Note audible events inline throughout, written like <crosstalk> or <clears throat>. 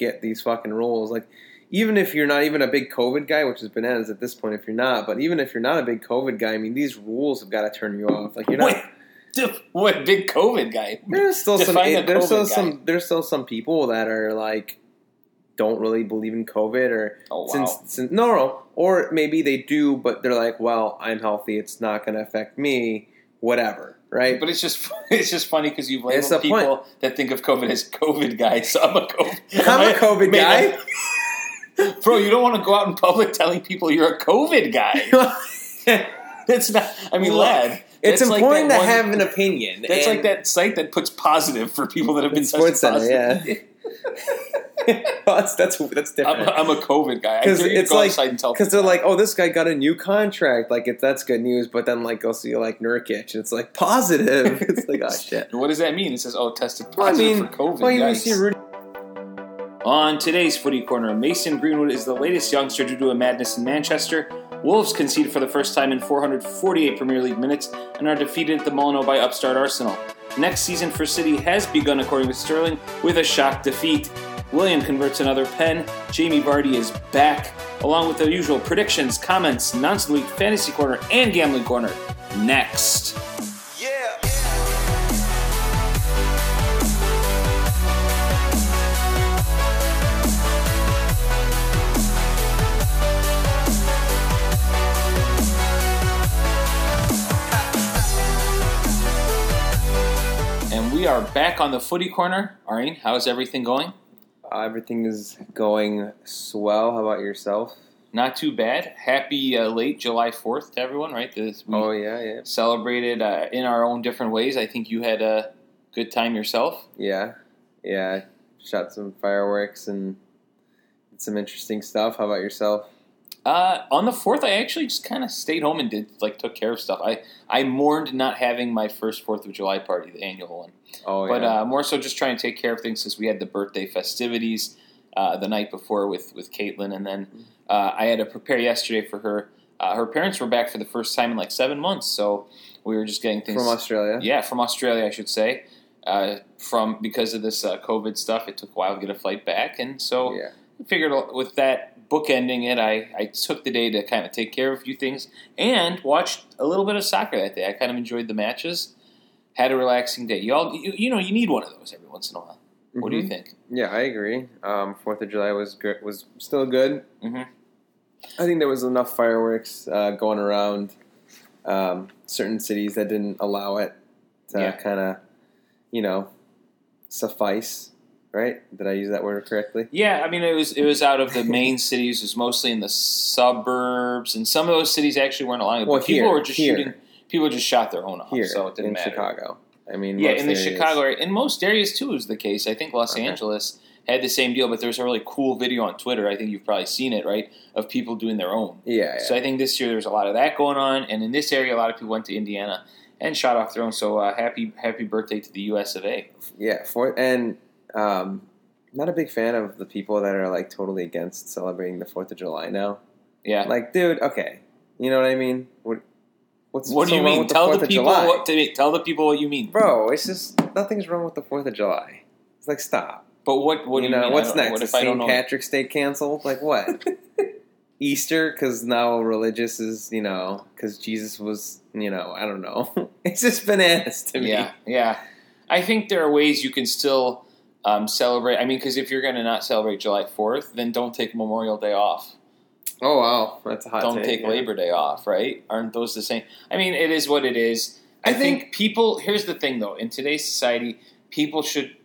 get these fucking rules. Like, even if you're not even a big COVID guy, which is bananas at this point if you're not, but even if you're not a big COVID guy, I mean, these rules have got to turn you off. Like, you're not. Wait, <laughs> what big COVID guy? There's still some. Define There's still guy. some. There's still some people that are like, don't really believe in COVID, or Oh wow. since, since no, no, or maybe they do, but they're like, well, I'm healthy. It's not going to affect me. Whatever, right? But it's just <laughs> it's just funny because you've It's labeled the point. people that think of COVID as COVID guys. So I'm a COVID. I'm a COVID guy. <laughs> Bro, you don't want to go out in public telling people you're a COVID guy. <laughs> That's not. I mean, Look, lad. It's that's important that to one- have an opinion. That's like that site that puts positive for people that have been tested Sports Center, positive. <laughs> well, that's that's that's I'm, different. I'm a COVID guy. I 'Cause dare you to it's go like- outside and tell Because they're people like, oh, this guy got a new contract. Like, if that's good news, but then like, go see like Nurkic, and it's like positive. <laughs> it's like, oh <laughs> shit. What does that mean? It says, "Oh, tested Well, I positive mean, for COVID." well, you see Rudy. On today's Footy Corner, Mason Greenwood is the latest youngster to do a madness in Manchester. Wolves concede for the first time in 448 Premier League minutes and are defeated at the Molineux by upstart Arsenal. Next season for City has begun, according to Sterling, with a shock defeat. Willian converts another pen. Jamie Vardy is back, along with the usual predictions, comments, nonsense week, fantasy corner, and gambling corner. Next. We are back on the Footy Corner. Arine, how's everything going? Uh, everything is going swell. How about yourself? Not too bad. Happy uh, late July 4th to everyone, right? This, Oh yeah, yeah, celebrated uh, in our own different ways. I think you had a good time yourself. yeah, yeah. Shot some fireworks and some interesting stuff. How about yourself? Uh, on the 4th, I actually just kind of stayed home and did, like, took care of stuff. I, I mourned not having my first 4th of July party, the annual one. Oh But yeah. uh, more so just trying to take care of things since we had the birthday festivities uh, the night before with, with Caitlin. And then uh, I had to prepare yesterday for her. Uh, her parents were back for the first time in like seven months. So we were just getting things From Australia. Yeah, from Australia, I should say. Uh, from because of this uh, COVID stuff, it took a while to get a flight back, and so Yeah. I figured with that bookending it, I, I took the day to kind of take care of a few things and watched a little bit of soccer that day. I kind of enjoyed the matches, had a relaxing day. You all, you, you know, you need one of those every once in a while. What do you Mhm. think? Yeah, I agree. Um, Fourth of July was good, was still good. Mhm. I think there was enough fireworks uh, going around um, certain cities that didn't allow it to Yeah. kind of, you know, suffice. Right? Did I use that word correctly? Yeah, I mean, it was it was out of the main <laughs> cities. It was mostly in the suburbs, and some of those cities actually weren't allowing. Well, but people here- were just here. shooting. People just shot their own off, Here so it didn't in matter. Chicago. I mean, Yeah, in the areas. Chicago area. In most areas, too, is the case. I think Los Okay. Angeles had the same deal, but there's a really cool video on Twitter. I think you've probably seen it, right? Of people doing their own. Yeah, yeah. So I think this year there's a lot of that going on, and in this area, a lot of people went to Indiana and shot off their own. So uh, happy happy birthday to the U.S. of A. Yeah, for and um, not a big fan of the people that are like totally against celebrating the Fourth of July now. Yeah. Like, dude, okay, you know what I mean? What what's what do so you mean? with the Tell the people what to, tell the people what you mean. bro. It's just nothing's wrong with the Fourth of July. It's like stop. But what what do you you know mean? What's next? What if St. Patrick's Day canceled? Like what? <laughs> Easter because now religious is you know because Jesus was you know I don't know. <laughs> it's just bananas to me. Yeah, yeah. I think there are ways you can still um, celebrate. I mean, because if you're going to not celebrate July 4th, then don't take Memorial Day off. Oh wow, that's a hot. don't take, take yeah. Labor Day off, right? Aren't those the same? I mean, it is what it is. I, I think, think- people. Here's the thing, though. In today's society, people should.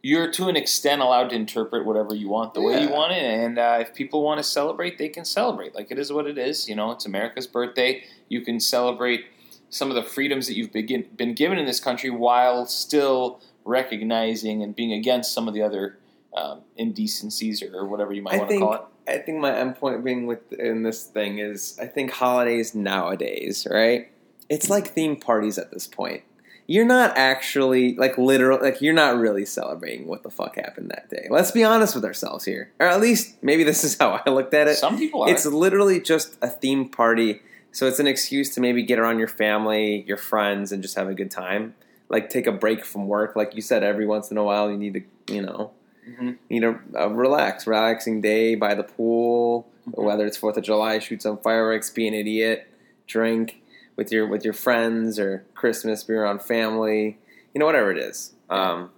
You're to an extent allowed to interpret whatever you want the way you want it, and uh, if people want to celebrate, they can celebrate. Like it is what it is. You know, it's America's birthday. You can celebrate some of the freedoms that you've begin, been given in this country while still recognizing and being against some of the other um, indecencies or, whatever you might I want to call it. I think my end point being with in this thing is I think holidays nowadays, right? It's like theme parties at this point. You're not actually like literal like you're not really celebrating what the fuck happened that day. Let's be honest with ourselves here. Or at least maybe this is <laughs> how I looked at it. Some people are. It's literally just a theme party. So it's an excuse to maybe get around your family, your friends, and just have a good time. Like take a break from work. Like you said, every once in a while you need to, you know, Mhm. need a, a relax, relaxing day by the pool, Mhm. whether it's Fourth of July, shoot some fireworks, be an idiot, drink with your with your friends, or Christmas, be around family, you know, whatever it is. Um,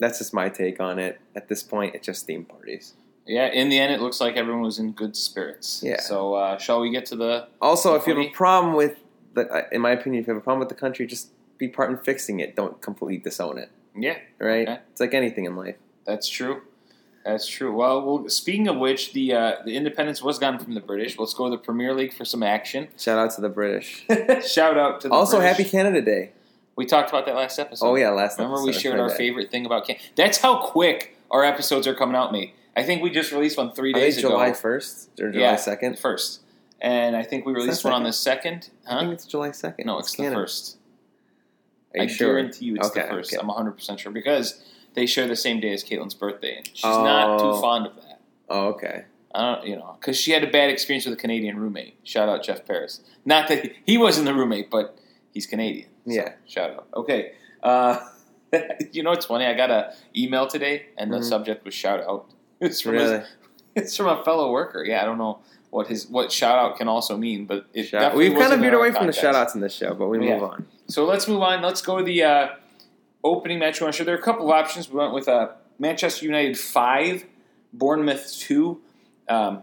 that's just my take on it. At this point, it's just theme parties. Yeah, in the end, it looks like everyone was in good spirits. Yeah. So, uh, shall we get to the? Also, if you have a problem with the, uh, in my opinion, if you have a problem with the country, just be part in fixing it. Don't completely disown it. Yeah, Right? It's like anything in life. that's true. That's true. Well, well speaking of which, the uh, the independence was gone from the British. Let's go to the Premier League for some action. Shout out to the British. <laughs> Shout out to the also, British. Happy Canada Day. We talked about that last episode. Oh yeah, last Remember we shared our bad. favorite thing about Canada. That's how quick our episodes are coming out, mate. I think we just released one three days July ago. first or July Yeah. second? First, and I think we released one on the second. I think it's July second. No, it's the Canada. first. Are you I sure? guarantee you it's the first. okay. I'm 100 percent sure because they share the same day as Caitlin's birthday, and she's not too Oh. fond of that. Oh, okay. I don't, you know, because she had a bad experience with a Canadian roommate. Shout out Jeff Paris. Not that he, he wasn't the roommate, but he's Canadian. So, Yeah. Shout out. Okay. Uh, <laughs> you know what's funny? I got a email today, and the Mhm. subject was shout out. <laughs> It's from Really? his, <laughs> it's from a fellow worker. Yeah, I don't know what his what shout out can also mean, but it Shout- We've kind of veered away from the shout outs in this show, but we Yeah. move on. So let's move on. Let's go to the uh, opening match. I'm sure there are a couple of options. We went with uh, Manchester United five, Bournemouth two. Um,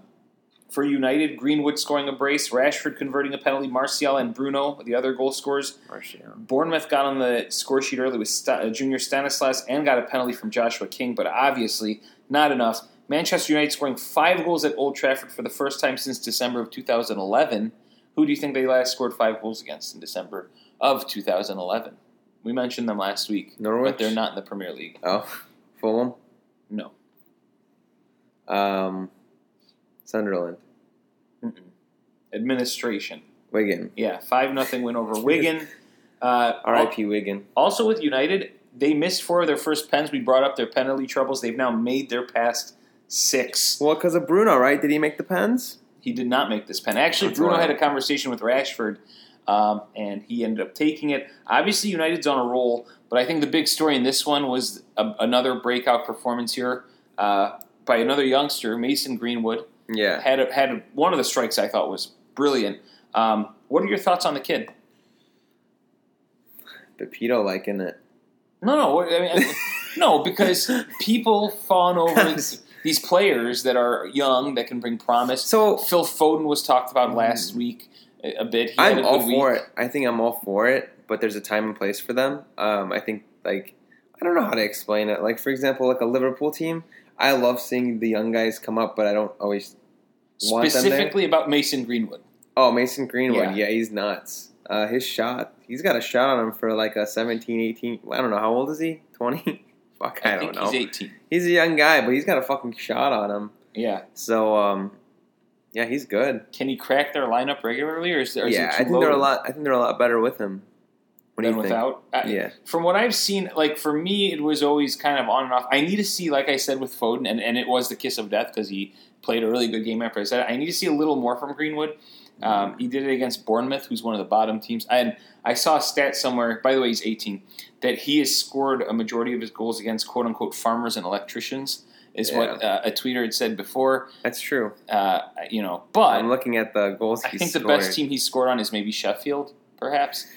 for United, Greenwood scoring a brace, Rashford converting a penalty, Martial and Bruno the other goal scorers. Bournemouth got on the score sheet early with Sta- uh, Junior Stanislas and got a penalty from Joshua King, but obviously not enough. Manchester United scoring five goals at Old Trafford for the first time since December of 2011. Who do you think they last scored five goals against in December of 2011? We mentioned them last week, Norwich. but they're not in the Premier League. Oh, Fulham. No. Um, Sunderland. Mm-mm. Administration. Wigan. Yeah, 5 nothing win over Wigan. <laughs> Uh, R.I.P. Wigan. Also with United, they missed four of their first pens. We brought up their penalty troubles. They've now made their past six. Well, because of Bruno, right? Did he make the pens? He did not make this pen. Actually, That's Bruno wild. had a conversation with Rashford, um, and he ended up taking it. Obviously, United's on a roll, but I think the big story in this one was a, another breakout performance here uh, by another youngster, Mason Greenwood. Yeah. Had a, had a, one of the strikes I thought was brilliant. Um, what are your thoughts on the kid? Pepito liking it. No, no, I mean, <laughs> no, because people fawn over these players that are young that can bring promise. So Phil Foden was talked about last week a bit. He I'm all for week. it. I think I'm all for it, but there's a time and place for them. Um, I think like I don't know how to explain it. Like for example, like a Liverpool team, I love seeing the young guys come up, but I don't always want them there. Specifically about Mason Greenwood. Oh, Mason Greenwood. Yeah. Yeah, he's nuts. Uh, his shot, he's got a shot on him for like a 17, 18. I don't know how old is he? 20? <laughs> Fuck, I, I, don't think know. he's 18. He's a young guy, but he's got a fucking shot on him. Yeah. So, um, yeah, he's good. Can he crack their lineup regularly, or is, there, yeah, I think they're a lot. I think they're a lot better with him. What do than without? I- Yeah, From what I've seen, like for me, it was always kind of on and off. I need to see, like I said with Foden, and, and it was the kiss of death because he played a really good game after I said. I need to see a little more from Greenwood. Um, he did it against Bournemouth, who's one of the bottom teams. And I saw a stat somewhere, by the way, he's 18, that he has scored a majority of his goals against quote unquote farmers and electricians, is what uh, a tweeter had said before. that's true. Uh, you know, but I'm looking at the goals. I think the best team he's scored on is maybe Sheffield, perhaps.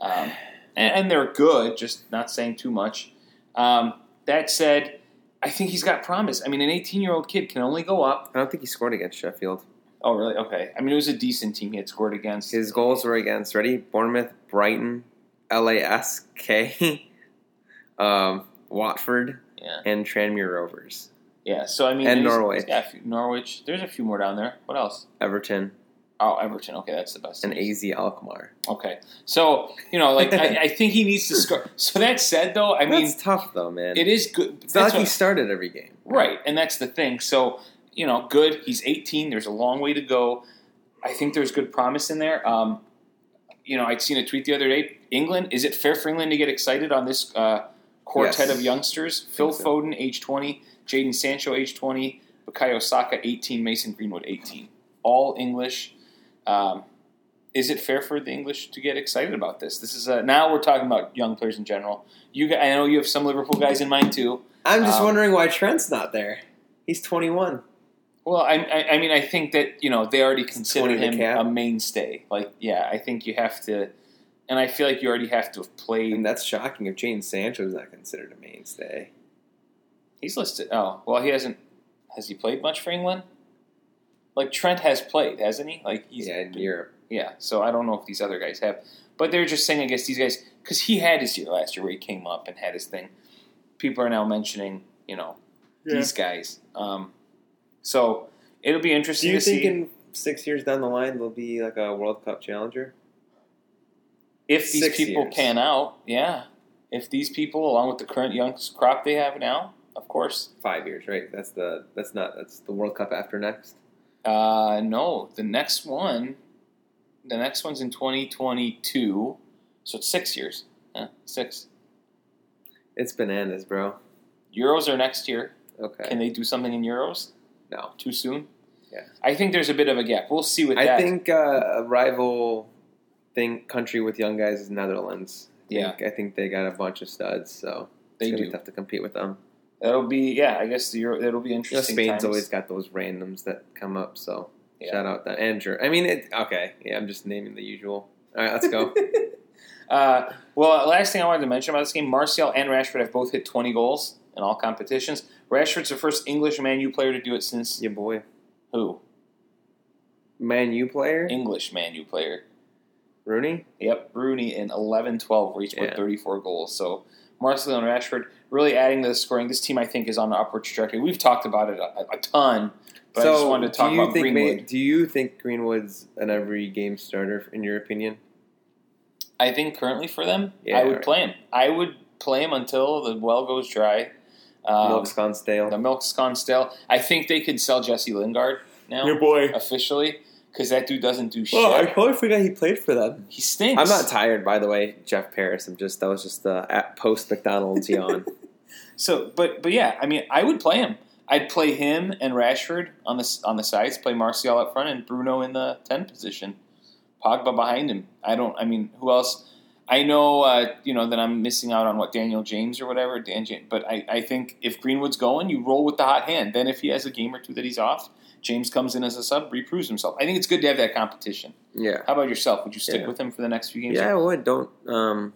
Um, and, and they're good, just not saying too much. Um, that said, I think he's got promise. I mean, an 18 year old kid can only go up. I don't think he scored against Sheffield. Oh, really? Okay. I mean, it was a decent team he had scored against. His goals were against ready Bournemouth, Brighton, LASK, <laughs> um, Watford, yeah. and Tranmere Rovers, Yeah. So, I mean, And Norwich. Yeah, Norwich. There's a few more down there. What else? Everton, Oh, Everton. Okay, that's the best. and. AZ Alkmaar. Okay. So, you know, like, I, I think he needs to score. <laughs> So, that said, though, I mean, That's tough though, man. it is good. It's not like he started every game. Right, and that's the thing. So, you know, good. He's 18. There's a long way to go. I think there's good promise in there. Um, you know, I'd seen a tweet the other day. England, is it fair for England to get excited on this uh, quartet Yes. of youngsters? Phil so. Foden, age 20. Jadon Sancho, age 20. Bukayo Saka, 18. Mason Greenwood, 18. All English. Um, is it fair for the English to get excited about this? This is a, now we're talking about young players in general. You, gu- I know you have some Liverpool guys in mind too. I'm just Um, wondering why Trent's not there. He's 21. Well, I, I, I mean, I think that you know they already consider him a mainstay. Like, yeah, I think you have to, and I feel like you already have to have played. And that's shocking if Jadon Sancho's not considered a mainstay. He's listed. Oh, well, he hasn't. Has he played much for England? Like Trent has played, hasn't he? Like he's yeah, in Europe. Yeah, so I don't know if these other guys have, but they're just saying I guess these guys because he had his year last year where he came up and had his thing. People are now mentioning you know these guys. Um, so it'll be interesting. Do you think see in six years down the line there'll be like a World Cup challenger? if these six people years. pan out. Yeah, if these people, along with the current young crop they have now, of course. Five years, right? That's the that's not that's the World Cup after next. Uh, no, the next one, the next one's in twenty twenty two, so it's six years. Yeah, six. It's bananas, bro. Euros are next year. Okay. Can they do something in Euros? No. Too soon? Yeah. I think there's a bit of a gap. We'll see with I that. think uh, a rival thing country with young guys is Netherlands. I Yeah. think, I think they got a bunch of studs, so they it's gonna do. be tough to compete with them. That'll be yeah. I guess the Euro, that'll be You know, interesting. Spain's times. always got those randoms that come up, so Yeah. shout out that Andrew. I mean, it okay. Yeah, I'm just naming the usual. All right, let's go. <laughs> Uh, well, last thing I wanted to mention about this game: Martial and Rashford have both hit 20 goals in all competitions. Rashford's the first English Man U player to do it since Your boy, who? Man U player English Man U player. Rooney. Yep, Rooney in 11-12, where he scored Yeah. 34 goals. So Marcelo and Rashford really adding to the scoring. This team, I think, is on the upward trajectory. We've talked about it a, a ton, but I just wanted to talk do you about think Greenwood. May- do you think Greenwood's an every game starter in your opinion? I think currently for them, Yeah, I would right. play him. I would play him until the well goes dry. Um, Milk's gone stale. the milk's gone stale. I think they could sell Jesse Lingard now Your boy. officially because that dude doesn't do shit. Oh, I totally forgot he played for them. he stinks. I'm not tired, by the way, Jeff Paris. I'm just that was just the at post McDonald's yawn. <laughs> So, but but yeah, I mean, I would play him. I'd play him and Rashford on the on the sides, play Martial up front, and Bruno in the ten position. Pogba behind him. I don't. I mean, who else? I know, uh, you know, that I'm missing out on what Daniel James or whatever. Dan James, but I, I think if Greenwood's going, you roll with the hot hand. Then if he has a game or two that he's off, James comes in as a sub, reproves himself. I think it's good to have that competition. yeah, How about yourself? Would you stick Yeah. with him for the next few games? yeah, I would. Don't um,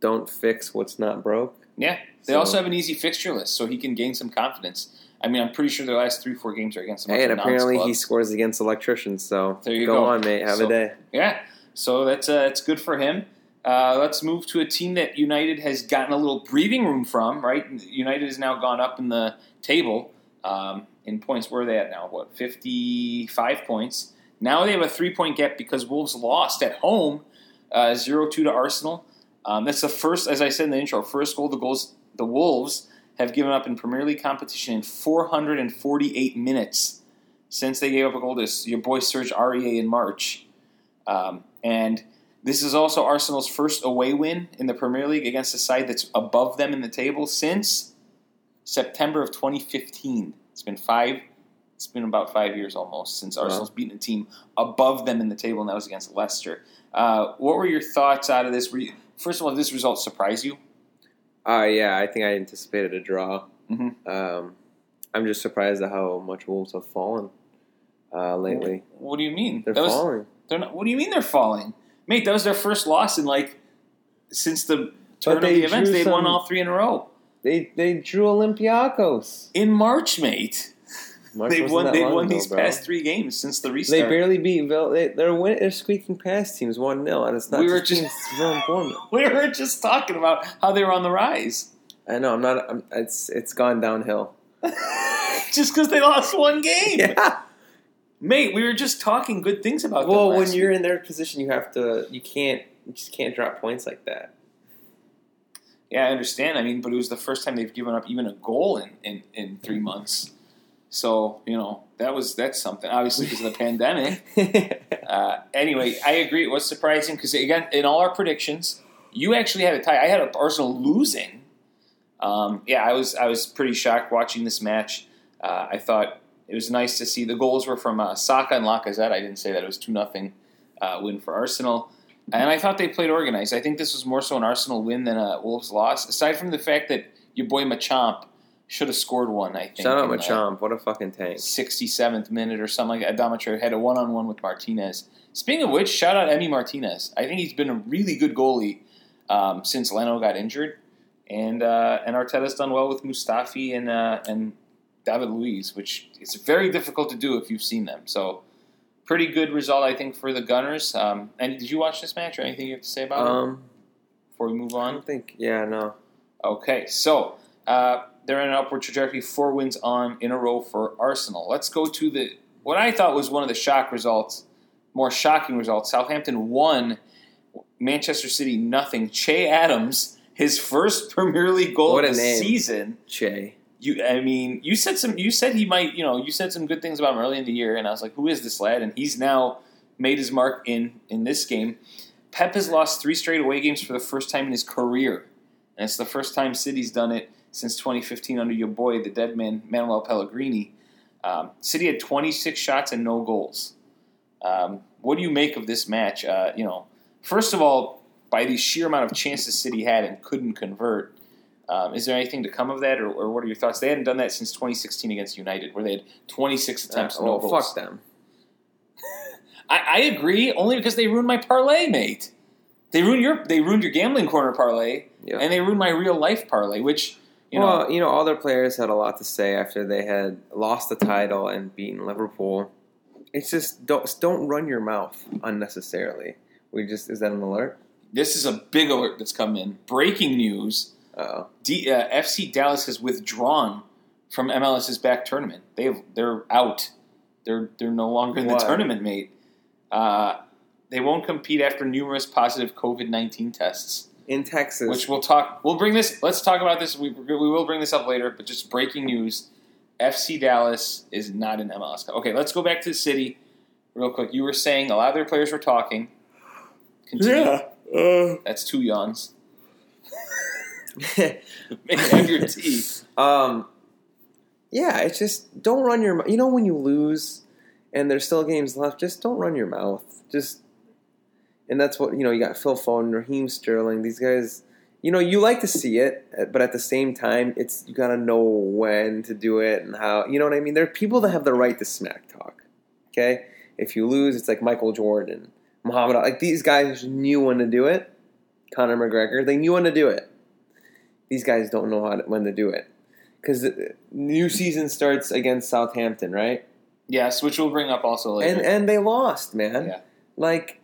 don't fix what's not broke. Yeah. They So- also have an easy fixture list, so he can gain some confidence. I mean, I'm pretty sure their last three, four games are against bunch and apparently he scores against electricians. So There you go, go. on, mate. Have So- a day. Yeah, so that's uh, that's good for him. Uh, let's move to a team that United has gotten a little breathing room from. Right, United has now gone up in the table um, in points. Where are they at now? What fifty-five points? Now they have a three-point gap because Wolves lost at home, uh, zero-two to Arsenal. Um, that's the first, as I said in the intro, first goal the goals the Wolves have given up in Premier League competition in 448 minutes since they gave up a goal to your boy Serge Aurier in March. Um, and this is also Arsenal's first away win in the Premier League against a side that's above them in the table since September of 2015. It's been five. It's been about five years almost since Wow. Arsenal's beaten a team above them in the table, and that was against Leicester. Uh, what were your thoughts out of this? Were you, first of all, did this result surprise you? Uh, yeah, I think I anticipated a draw. Mhm. Um, I'm just surprised at how much Wolves have fallen uh, lately. What do you mean? They're That was- falling. They're not. What do you mean they're falling, mate? That was their first loss in like since the turn of the events. They'd won all three in a row They they drew Olympiacos. in March, mate. March they've won. They've won ago, these bro. past three games since the restart. They barely beat Ville. They, they're win, they're squeaking past teams one 0 and it's not. We were just- <laughs> we were just talking about how they were on the rise, I know. I'm not. I'm, it's it's gone downhill. <laughs> just because they lost one <laughs> game, Yeah. Mate. We were just talking good things about. Well, when you're week. in their position, you have to. You can't. You just can't drop points like that. yeah, I understand. I mean, but it was the first time they've given up even a goal in in, in three months. So you know that was that's something. Obviously, because of the pandemic. <laughs> Uh, anyway, I agree. It was surprising because again, in all our predictions, you actually had a tie. I had a Arsenal losing. Um, yeah, I was I was pretty shocked watching this match. Uh, I thought it was nice to see the goals were from uh, Saka and Lacazette. I didn't say that it was two nothing uh, win for Arsenal, and I thought they played organized. I think this was more so an Arsenal win than a Wolves loss. Aside from the fact that your boy Machamp should have scored one. I think. Shout out Machamp. What a fucking tank. 67th minute or something like that. Adama Traoré had a one on one with Martinez. Speaking of which, shout out Emi Martinez. I think he's been a really good goalie um, since Leno got injured, and uh, and Arteta's done well with Mustafi and uh, and David Luiz, which is very difficult to do if you've seen them. So. Pretty good result, I think, for the Gunners. Um, and did you watch this match or anything you have to say about it Um, before we move I on? don't think. Yeah, no. Okay, so uh, they're in an upward trajectory, four wins on in a row for Arsenal. Let's go to the what I thought was one of the shock results, more shocking results. Southampton won, Manchester City nothing. Che Adams, his first <laughs> Premier League goal What of the name. season. Che. You, I mean, you said some. You said he might. You know, you said some good things about him early in the year, and I was like, "Who is this lad?" And he's now made his mark in in this game. Pep has lost three straight away games for the first time in his career, and it's the first time City's done it since 2015 under your boy, the dead man Manuel Pellegrini. Um, City had 26 shots and no goals. Um, what do you make of this match? Uh, you know, first of all, by the sheer amount of chances City had and couldn't convert, um, is there anything to come of that, or, or what are your thoughts? They hadn't done that since 2016 against United, where they had 26 attempts, Uh, no well, goals. fuck them. <laughs> I, I agree, only because they ruined my parlay, mate. They ruined your they ruined your gambling corner parlay, Yeah. and they ruined my real life parlay, which you know. well, you know, all their players had a lot to say after they had lost the title and beaten Liverpool. It's just don't don't run your mouth unnecessarily. We just is that an alert? This is a big alert that's come in. Breaking news: D, uh, FC Dallas has withdrawn from MLS's back tournament. They they're out. They're they're no longer in the Why? tournament, mate. Uh, they won't compete after numerous positive COVID nineteen tests. in Texas. Which we'll talk. We'll bring this. Let's talk about this. We, we will bring this up later. But just breaking news: FC Dallas is not in MLS. Okay, let's go back to the city real quick. You were saying a lot of their players were talking. Continue. Uh, That's two yawns. Have your tea. <laughs> um, yeah, it's just don't run your. You know when you lose and there's still games left, just don't run your mouth. Just and that's what you know. You got Phil Foden, Raheem Sterling. These guys, you know, you like to see it, uh, but at the same time, it's you got to know when to do it and how. You know what I mean? There are people that have the right to smack talk. Okay, if you lose, it's like Michael Jordan, Muhammad. Like these guys knew when to do it. Conor McGregor, they knew when to do it. These guys don't know how to, when to do it because the new season starts against Southampton, right? Yes, which we'll bring up also later. And and they lost, man. Yeah. Like,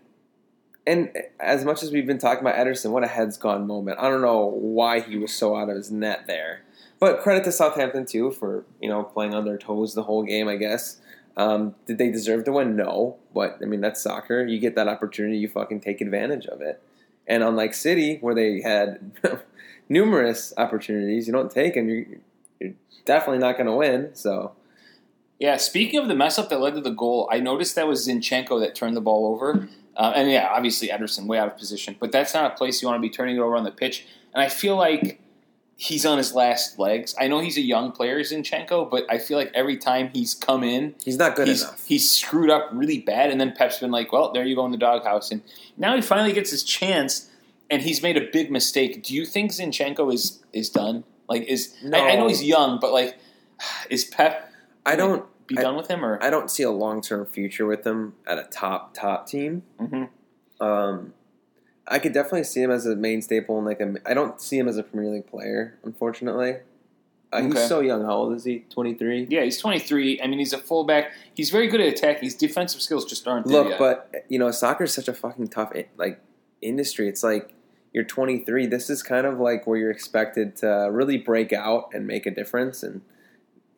and as much as we've been talking about Ederson, what a heads gone moment. I don't know why he was so out of his net there, but credit to Southampton too for you know playing on their toes the whole game. I guess. Um, did they deserve to win? No, but I mean that's soccer. You get that opportunity, you fucking take advantage of it. And unlike City, where they had <laughs> numerous opportunities, you don't take them. You're, you're definitely not going to win. So Yeah, speaking of the mess up that led to the goal, I noticed that was Zinchenko that turned the ball over. Uh, and yeah, obviously Ederson way out of position, but that's not a place you want to be turning it over on the pitch. And I feel like he's on his last legs. I know he's a young player, Zinchenko, but I feel like every time he's come in, he's not good he's, enough. he's screwed up really bad. And then Pep's been like, well, there you go in the doghouse. And now he finally gets his chance, and he's made a big mistake. Do you think Zinchenko is, is done? Like, is I, I know he's young, but like, is Pep I don't. be I- done with him or? I don't see a long term future with him at a top top team. Mhm. Um, I could definitely see him as a main staple in like a. I don't see him as a Premier League player, unfortunately. Uh, Okay. He's so young. How old is he? Twenty three. Yeah, he's 23. I mean, he's a fullback. He's very good at attacking. His defensive skills just aren't there Look, yet. but you know, soccer is such a fucking tough like industry. It's like you're 23. This is kind of like where you're expected to really break out and make a difference, and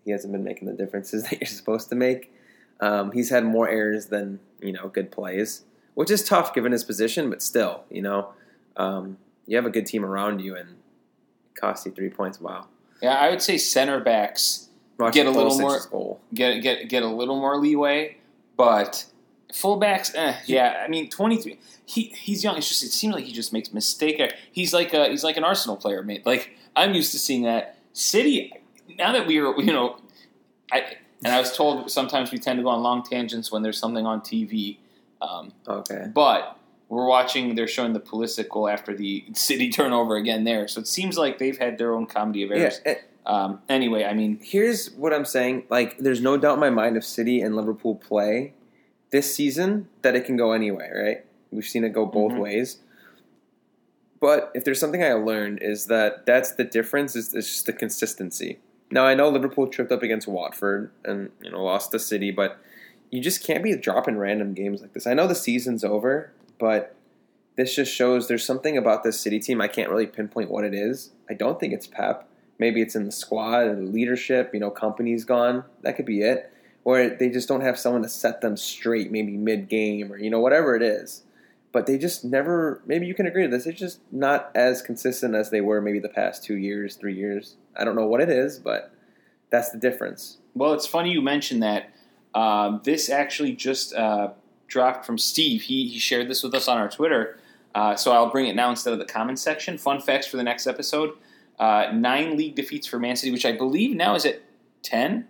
he hasn't been making the differences <laughs> that you're supposed to make. Um, he's had more errors than you know good plays, which is tough given his position. But still, you know, um, you have a good team around you, and it costs you three points. Wow. yeah, I would say center backs Get a little more- goal. get get get a little more leeway, but fullbacks, eh, yeah. I mean, 23. He he's young. It's just it seems like he just makes mistake. He's like a, he's like an Arsenal player, mate. Like I'm used to seeing that. City. Now that we are, you know, I and I was told sometimes we tend to go on long tangents when there's something on TV. Um, Okay. But we're watching. They're showing the Pulisic goal after the City <laughs> turnover again there. So it seems like they've had their own comedy of Yeah. errors. eh, Um, anyway, I mean, Here's what I'm saying. Like, there's no doubt in my mind if City and Liverpool play this season that it can go anyway, right? We've seen it go both Mhm. ways. But if there's something I learned is that that's the difference is, is just the consistency. Now I know Liverpool tripped up against Watford and you know lost to City, but you just can't be dropping random games like this. I know the season's over, but this just shows there's something about this City team. I can't really pinpoint what it is. I don't think it's Pep. Maybe it's in the squad and leadership. You know, Kompany's gone. That could be it. Or they just don't have someone to set them straight, maybe mid game or you know whatever it is. But they just never. Maybe you can agree to this. They're just not as consistent as they were maybe the past two years, three years. I don't know what it is, but that's the difference. well, it's funny you mentioned that. Um, this actually just uh, dropped from Steve. He he shared this with us on our Twitter. Uh, so I'll bring it now instead of the comments section. Fun facts for the next episode: uh, nine league defeats for Man City, which I believe now is at ten,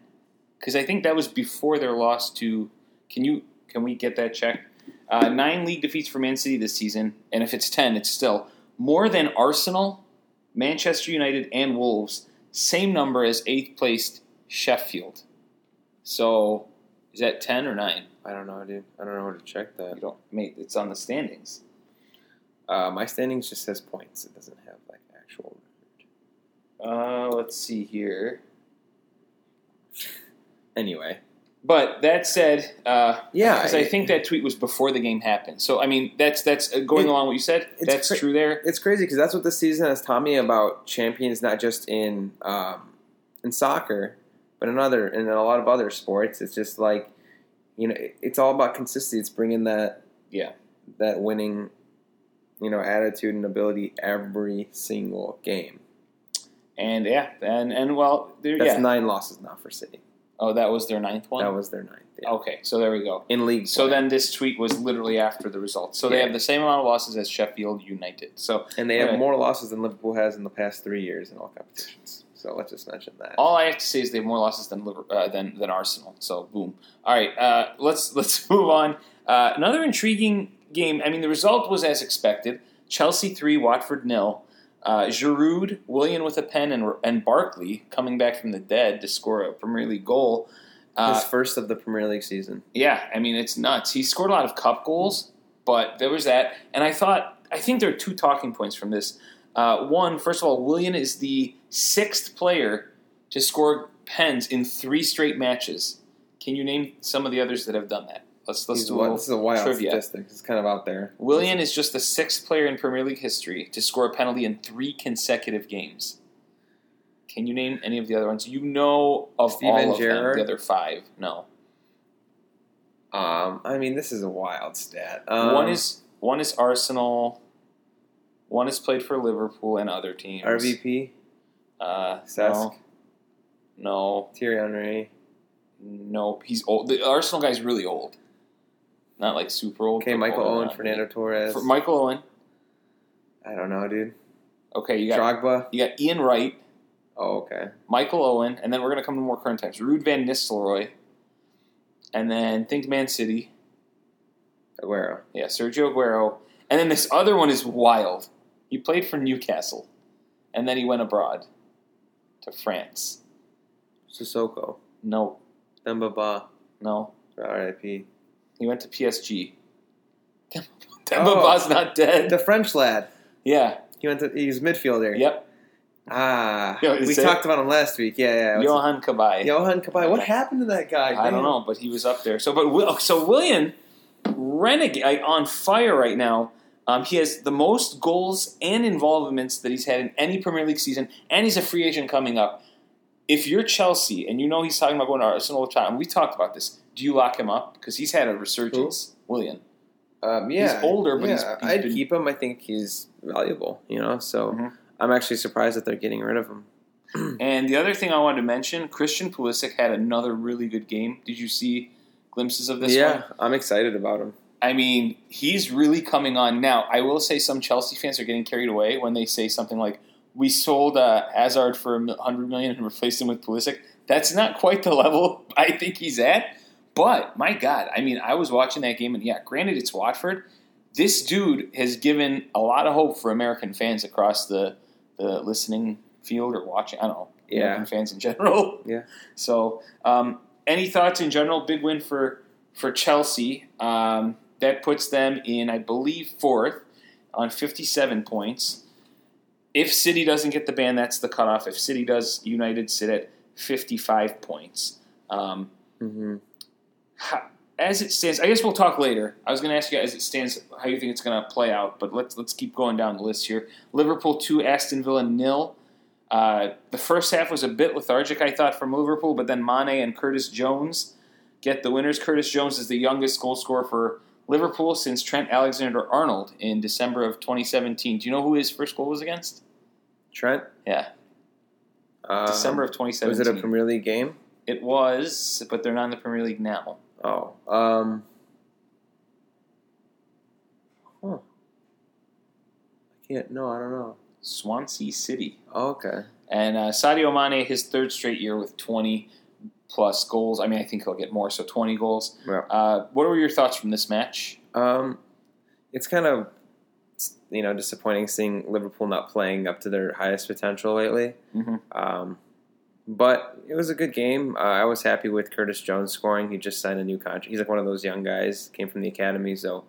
because I think that was before their loss to. Can you can we get that checked? Uh, nine league defeats for Man City this season, and if it's ten, it's still more than Arsenal, Manchester United, and Wolves. Same number as eighth placed Sheffield. So is that ten or nine? I don't know, dude. I don't know how to check that. You don't, mate. It's on the standings. Uh, my standings just says points. It doesn't have like actual. Uh, let's see here. Anyway, But that said, uh, Yeah, because I it- think that tweet was before the game happened. So I mean, that's that's uh, going It- along what you said. That's cra- true there. it's crazy because that's what this season has taught me about champions, not just in um, in soccer, but in other in a lot of other sports. It's just like you know, it- it's all about consistency. It's bringing that Yeah. that winning, you know, attitude and ability every single game. And yeah, and and well, there, That's yeah. nine losses now for City. Oh, that was their ninth one. That was their ninth. Yeah. Okay, so there we go. In league. So play. then this tweet was literally after the results. So they have the same amount of losses as Sheffield United. So and they have Okay. more losses than Liverpool has in the past three years in all competitions. So let's just mention that. all I have to say is they have more losses than uh, than than Arsenal. So boom. All right, uh, let's <laughs> let's move on. Uh, another intriguing game. I mean, the result was as expected: Chelsea three, Watford nil. Uh, Giroud, Willian with a pen, and and Barkley coming back from the dead to score a Premier League goal. Uh, His first of the Premier League season. yeah, I mean it's nuts. He scored a lot of cup goals, but there was that, and I thought I think there are two talking points from this. Uh, one, first of all, Willian is the sixth player to score pens in three straight matches. Can you name some of the others that have done that? Let's let's He's do a this is a wild trivia. statistic. It's kind of out there. Willian is just the sixth player in Premier League history to score a penalty in three consecutive games. Can you name any of the other ones? You know of Steven all of them. The other five, no. Um, I mean, this is a wild stat. Um, one is one is Arsenal. One is played for Liverpool and other teams. RVP, Uh, Cesc, no, no, Thierry Henry. no. He's old. The Arsenal guy's really old. Not like super old. Okay, Michael older Owen, Fernando Torres. For Michael Owen. I don't know, dude. Okay, you got Drogba. you got Ian Wright, Oh, okay. Michael Owen, and then we're gonna come to more current times. Ruud Van Nistelrooy, and then think Man City. Aguero. Yeah, Sergio Aguero, and then this other one is wild. He played for Newcastle, and then he went abroad to France. Sissoko. No, Ba. no, R.I.P. he went to PSG. <laughs> Demba Oh. Ba's not dead. The French lad. Yeah, He went to. He was midfielder. yep. Ah, You know what to we talked about him last week. Yeah, yeah. Johan Cabaye. Johan Cabaye. What happened to that guy? I Damn. don't know, but he was up there. So, but so Willian renegade like, on fire right now. Um, he has the most goals and involvements that he's had in any Premier League season, and he's a free agent coming up. If you're Chelsea and you know he's talking about going to Arsenal all the time, we talked about this. Do you lock him up because he's had a resurgence, Willian? Um, yeah, he's older, but yeah, he's- he's I'd been- keep him. I think he's valuable. You know, so Mhm. I'm actually surprised that they're getting rid of him. <clears throat> And the other thing I wanted to mention, Christian Pulisic had another really good game. Did you see glimpses of this one? yeah, I'm excited about him. I mean, he's really coming on now. I will say some Chelsea fans are getting carried away when they say something like, "We sold uh, Hazard for a hundred million and replaced him with Pulisic." That's not quite the level <laughs> I think he's at. But my God, I mean, I was watching that game, and yeah, granted it's Watford. this dude has given a lot of hope for American fans across the the listening field or watching. I don't know. Yeah. American fans in general. <laughs> Yeah. <laughs> So, um, any thoughts in general? Big win for for Chelsea. Um, that puts them in, I believe, fourth on 57 points. If City doesn't get the ban, that's the cutoff. If City does, United sit at 55 points. Um, hmm how, as it stands, I guess we'll talk later. I was going to ask you as it stands how you think it's going to play out, but let's let's keep going down the list here. Liverpool two, Aston Villa nil. Uh, the first half was a bit lethargic, I thought, from Liverpool, but then Mane and Curtis Jones get the winners. Curtis Jones is the youngest goal scorer for Liverpool since Trent Alexander Arnold in December of 2017. Do you know who his first goal was against? Trent. Yeah, Um, December of 2017. Was it a Premier League game? It was, but they're not in the Premier League now. Oh. Um. Huh. I can't. No, I don't know. Swansea City. Oh, okay. And uh, Sadio Mane, his third straight year with 20 plus goals. I mean, I think he'll get more, so 20 goals. Yeah. Uh, what were your thoughts from this match? Um, it's kind of you know disappointing seeing Liverpool not playing up to their highest potential lately. Mhm. Um, but it was a good game. Uh, I was happy with Curtis Jones scoring. He just signed a new contract. He's like one of those young guys, came from the academy, so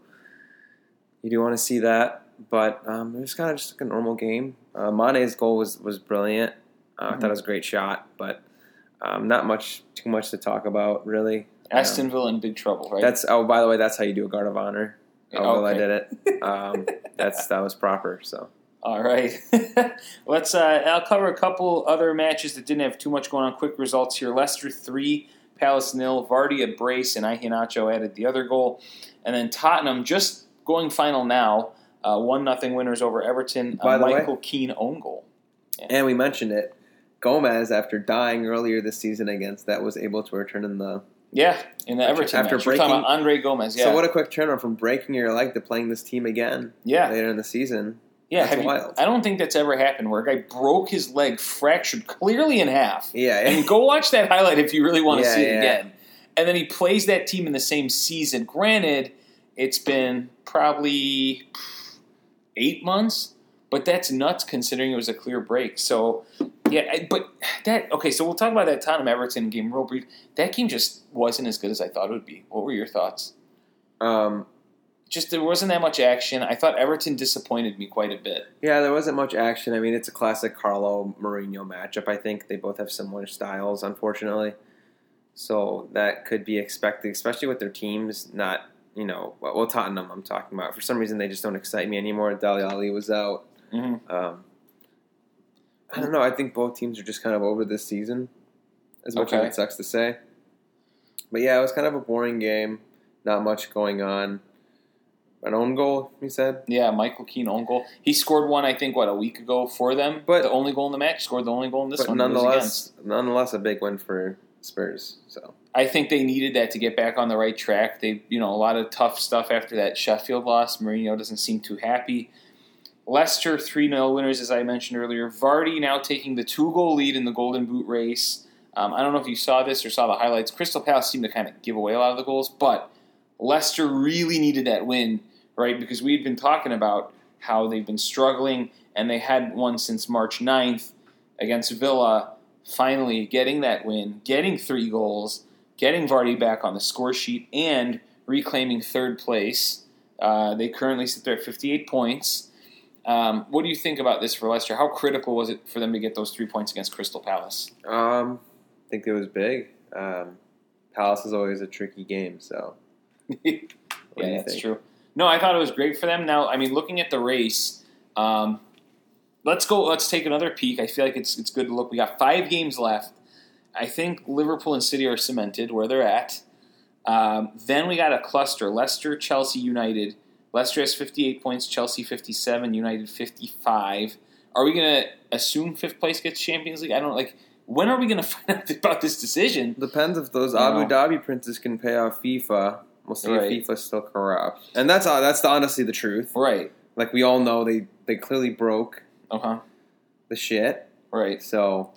you do want to see that. But um, it was kind of just like a normal game. Uh, Mane's goal was was brilliant. Uh, I thought it was a great shot, but um, not much too much to talk about really. Aston Villa in big trouble, right? That's oh, by the way, that's how you do a guard of honor. Yeah, Oh, well, I did it. <laughs> Um, that's that was proper. So All right. <laughs> Let's. Uh, I'll cover a couple other matches that didn't have too much going on. Quick results here: Leicester three, Palace nil. Vardy a brace, and Iheanacho added the other goal, and then Tottenham just going final now. Uh, one nothing winners over Everton. By the way- Michael Keane own goal. and we mentioned it. Gomes, after dying earlier this season against that, was able to return in the. Yeah, in the Everton After match. We're talking breaking- about Andre Gomes. Yeah, So what a quick turnaround from breaking your leg to playing this team again yeah, later in the season. Yeah. That's have you- I don't think that's ever happened where a guy broke his leg, fractured clearly in half. Yeah, And go watch that highlight if you really want to Yeah, see it yeah. again. And then he plays that team in the same season. Granted, it's been probably eight months, but that's nuts considering it was a clear break. So, yeah, I- but that okay. So we'll talk about that Tottenham Everton game real brief. That game just wasn't as good as I thought it would be. What were your thoughts? um, Just there wasn't that much action. I thought Everton disappointed me quite a bit. yeah, there wasn't much action. I mean, it's a classic Carlo Mourinho matchup. I think they both have similar styles, unfortunately. So that could be expected, especially with their teams not, you know, well, Tottenham. I'm talking about. For some reason, they just don't excite me anymore. Dele Alli was out. Mhm. Um, I don't know. I think both teams are just kind of over this season, as much Okay. as it sucks to say. But yeah, it was kind of a boring game. Not much going on. An own goal, he said. Yeah, Michael Keane own goal. He scored one, I think, what a week ago for them. But- the only goal in the match scored the only goal in this but one. it was against. nonetheless, nonetheless, a big win for Spurs. So I think they needed that to get back on the right track. They, you know, a lot of tough stuff after that Sheffield loss. Mourinho doesn't seem too happy. Leicester 3 0 winners, as I mentioned earlier. Vardy now taking the two goal lead in the Golden Boot race. Um, I don't know if you saw this or saw the highlights. Crystal Palace seemed to kind of give away a lot of the goals, but Leicester really needed that win, right? Because we had been talking about how they've been struggling, and they had one since March 9th against Villa. Finally, getting that win, getting three goals, getting Vardy back on the score sheet, and reclaiming third place. Uh, they currently sit there at 58 points. Um, what do you think about this for Leicester? How critical was it for them to get those three points against Crystal Palace? um, I think it was big. Um, Palace is always a tricky game. So <laughs> yeah, that's think? true. No, I thought it was great for them. Now, I mean, looking at the race, um, let's go. Let's take another peek. I feel like it's it's good to look. We got five games left. I think Liverpool and City are cemented where they're at. Um, then we got a cluster: Leicester, Chelsea, United. Leicester has fifty-eight points. Chelsea fifty-seven. United fifty-five. Are we going to assume fifth place gets Champions League? I don't like. When are we going <laughs> to find out about this decision? Depends if those You Abu know. Dhabi princes can pay off FIFA. We'll see Right. if FIFA's still corrupt, and that's uh, that's honestly the truth. Right. Like we all know, they they clearly broke Uh huh. the shit. Right. So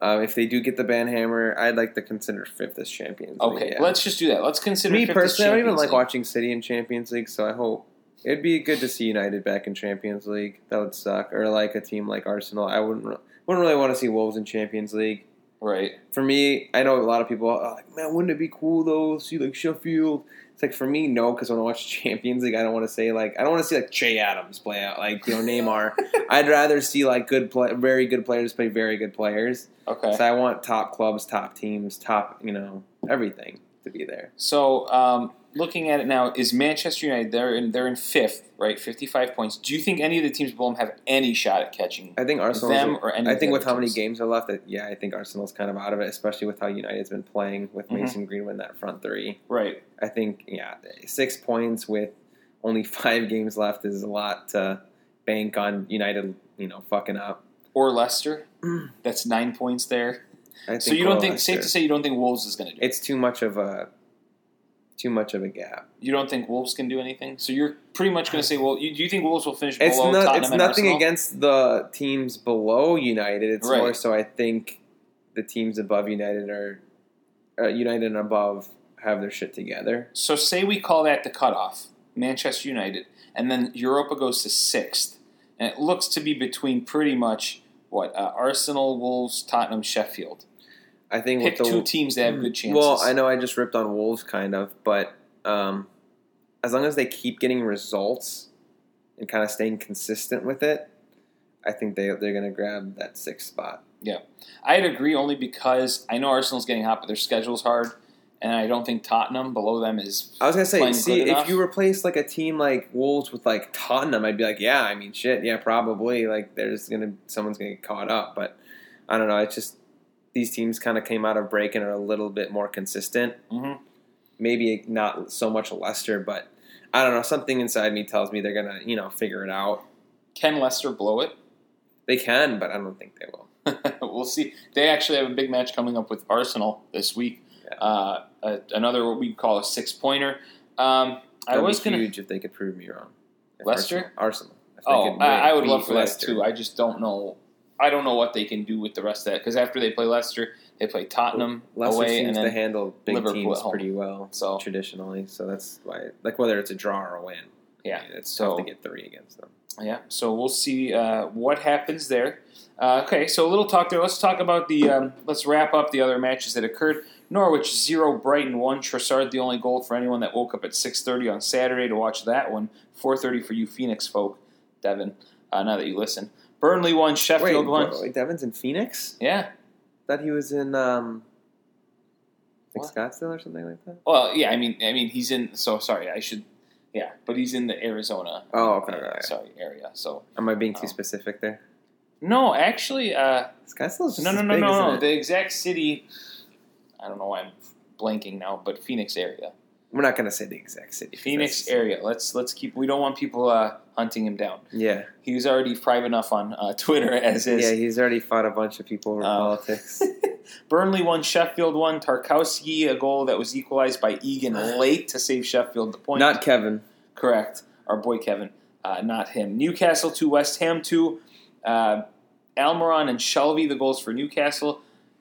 um, if they do get the ban hammer, I'd like to consider fifth as Champions League. Okay. yeah. Let's just do that. Let's consider Me fifth as personally, I don't even Champions like League. watching City in Champions League, so I hope It'd be good to see United back in Champions League. That would suck. Or like a team like Arsenal. I wouldn't wouldn't really want to see Wolves in Champions League. Right. For me, I know a lot of people are like, man, wouldn't it be cool though? See like Sheffield. It's like for me, no, because when I watch <laughs> Champions League, I don't want to say like I don't want to see like Che Adams play out like you know Neymar. <laughs> I'd rather see like good play, very good players play very good players. Okay. So I want top clubs, top teams, top you know everything to be there. So, um, looking at it now, is Manchester United? They're in they're in fifth, right? Fifty-five points. Do you think any of the teams below them have any shot at catching I think Arsenal. them or any? I think with how many teams? games are left, that, yeah, I think Arsenal's kind of out of it, especially with how United's been playing with Mhm. Mason Greenwood in that front three. Right. I think, yeah, six points with only <laughs> five games left is a lot to bank on United, you know, fucking up. Or Leicester. Mm. That's nine points there. I think So you don't think safe to say you don't think Wolves is going to do it? it's too much of a too much of a gap. You don't think Wolves can do anything? So you're pretty much going to say, well, you, do you think Wolves will finish It's below not. Tottenham It's nothing Arsenal? against the teams below United. It's Right. more so I think the teams above United are uh, United and above have their shit together. So say we call that the cutoff, Manchester United, and then Europa goes to sixth, and it looks to be between pretty much what uh, Arsenal, Wolves, Tottenham, Sheffield. I think Pick with the, two teams that have good chances. Well, I know I just ripped on Wolves kind of, but um, as long as they keep getting results and kind of staying consistent with it, I think they they're going to grab that sixth spot. Yeah, I'd agree only because I know Arsenal's getting hot, but their schedule's hard, and I don't think Tottenham below them is. I was gonna say, see, if enough? you replace like a team like Wolves with like Tottenham, I'd be like, yeah, I mean, shit, yeah, probably. Like, there's gonna someone's gonna get caught up, but I don't know. It's just these teams kind of came out of break and are a little bit more consistent. Mhm. Maybe not so much Leicester, but I don't know. Something inside me tells me they're gonna, you know, figure it out. Can Leicester blow it? They can, but I don't think they will. <laughs> we'll see. They actually have a big match coming up with Arsenal this week. Yeah. Uh, a, another what we call a six pointer. Um, I was going to. huge if they could prove me wrong. If Leicester? Arsenal. Arsenal. If they Oh, I, I would love for that Leicester. too. I just don't know. I don't know what they can do with the rest of that because after they play Leicester, they play Tottenham Leicester away, seems and to then handle big Liverpool teams pretty well So- traditionally. So that's why, like, whether it's a draw or a win, yeah. I mean, it's So- tough to get three against them. Yeah, so we'll see uh, what happens there. Uh, okay, so a little talk there. Let's talk about the. Um, let's wrap up the other matches that occurred. Norwich zero, Brighton one. Trossard the only goal for anyone that woke up at six thirty on Saturday to watch that one. Four thirty for you Phoenix folk, Devin. Uh, now that you listen, Burnley one, Sheffield Wait, one. wait, Devon's in Phoenix? Yeah. Thought he was in um, like Scottsdale or something like that. Well, yeah. I mean, I mean, he's in. So sorry, I should. Yeah, but he's in the Arizona. Oh, okay. uh, okay. sorry, area. So Am I being too Oh. specific there? no, actually, uh, Scottsdale's just no, no, no, big, no, no. it? The exact city. I don't know why I'm blanking now, but Phoenix area. We're not gonna say the exact city. Phoenix area. Let's let's keep. We don't want people uh, hunting him down. Yeah, He was already private enough on uh, Twitter <laughs> as is. yeah. He's already fought a bunch of people over Oh. <laughs> politics. Burnley one, Sheffield one. Tarkowski a goal that was equalized by Egan <sighs> late to save Sheffield the point. Not Kevin. correct. Our boy Kevin, uh, not him. Newcastle two, West Ham two. Uh, Almiron and Shelvey the goals for Newcastle.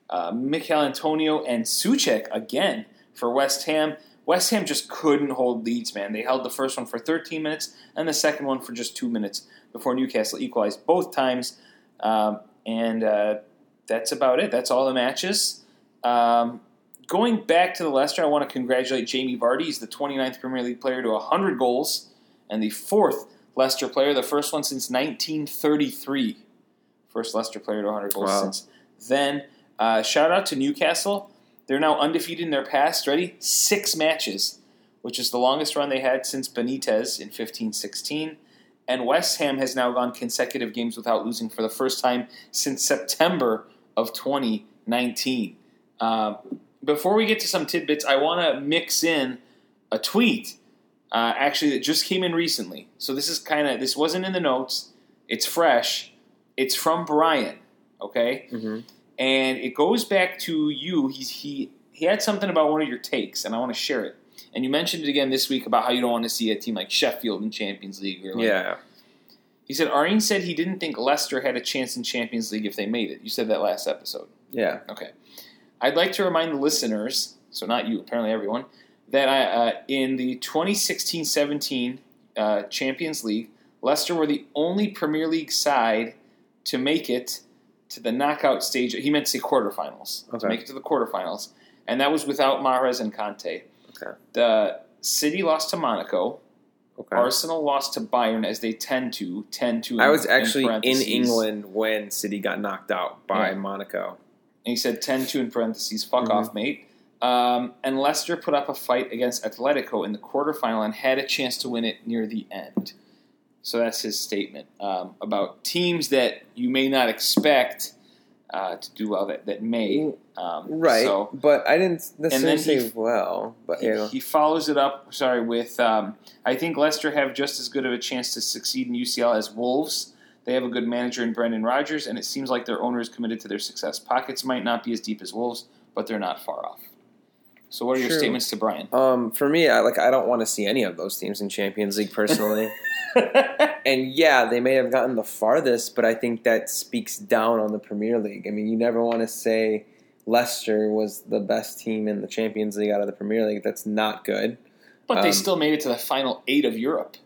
Uh, Michail Antonio and Soucek again for West Ham. West Ham just couldn't hold leads, man. They held the first one for 13 minutes and the second one for just two minutes before Newcastle equalized both times. Um, and uh, that's about it. That's all the matches. Um, going back to the Leicester, I want to congratulate Jamie Vardy. He's the 29th Premier League player to 100 goals and the fourth Leicester player, the first one since 1933. First Leicester player to 100 goals Wow. since then. Uh, shout out to Newcastle. They're now undefeated in their past. Ready? Six matches, which is the longest run they had since Benitez in 15 16. And West Ham has now gone consecutive games without losing for the first time since September of 2019. Uh, before we get to some tidbits, I want to mix in a tweet uh, actually that just came in recently. So this is kind of this wasn't in the notes. It's fresh. It's from Brian. Okay, hmm and it goes back to you. He's, he he had something about one of your takes, and I want to share it. And you mentioned it again this week about how you don't want to see a team like Sheffield in Champions League. Or like, Yeah. He said Arine said he didn't think Leicester had a chance in Champions League if they made it. You said that last episode. Yeah. Okay. I'd like to remind the listeners, so not you, apparently everyone, that I, uh, in the 2016-17 uh, Champions League. Leicester were the only Premier League side to make it to the knockout stage. He meant to say quarterfinals. To make it to the quarterfinals. And that was without Mahrez and Kanté. Okay. The City lost to Monaco. Okay. Arsenal lost to Bayern as they tend to. 10 to. I was actually in parentheses. England when City got knocked out by Yeah. Monaco. And he said 10 2 in parentheses. Fuck Mhm. off, mate. Um, and Leicester put up a fight against Atletico in the quarterfinal and had a chance to win it near the end. So that's his statement um, about teams that you may not expect uh, to do well that, that may. Um, Right, So but I didn't necessarily then he- well. But he, you know, he follows it up, sorry, with um, I think Leicester have just as good of a chance to succeed in UCL as Wolves. They have a good manager in Brendan Rodgers, and it seems like their owner is committed to their success. Pockets might not be as deep as Wolves, but they're not far off. So, what are your True. statements to Brian? um, for me, I like I don't want to see any of those teams in Champions League personally. <laughs> and yeah, they may have gotten the farthest, but I think that speaks down on the Premier League. I mean, you never want to say Leicester was the best team in the Champions League out of the Premier League. That's not good. but they Um, still made it to the final eight of Europe,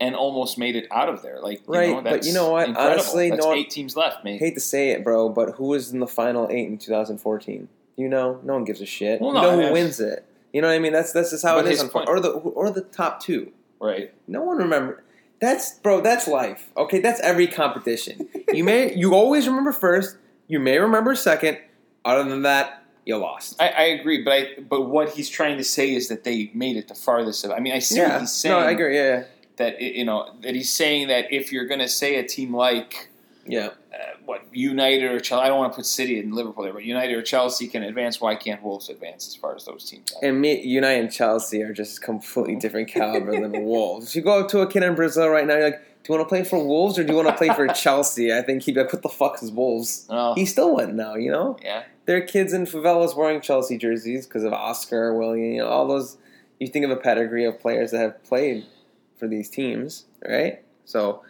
and almost made it out of there. Like, you Right, know, but you know what? Incredible. Honestly, that's no eight teams left, mate. Hate to say it, bro, but who was in the final eight in 2014? You know, no one gives a shit. Well, you no, know who I- wins it. You know what I mean? That's that's just how it is. point- or the or the top two. Right. No one remember. That's bro. That's life. Okay, that's every competition. You may you always remember first. You may remember second. Other than that, you lost. I, I agree, but I, but what he's trying to say is that they made it the farthest of. I mean, I see yeah. what he's saying. no, I agree. Yeah, yeah. that it- you know that he's saying that if you're going to say a team like yeah. Uh, what United or Chelsea, I don't want to put City and Liverpool there, but United or Chelsea can advance. Why can't Wolves advance as far as those teams? Are? And me, United and Chelsea are just completely different <laughs> caliber than the Wolves. If you go up to a kid in Brazil right now, you're like, "Do you want to play for Wolves or do you want to play for <laughs> Chelsea?" I think he'd be like, "What the fuck is Wolves?" Oh, He still wouldn't know, you know. yeah, There are kids in favelas wearing Chelsea jerseys because of Oscar, Willian, you know, all those. You think of a pedigree of players that have played for these teams, right? So,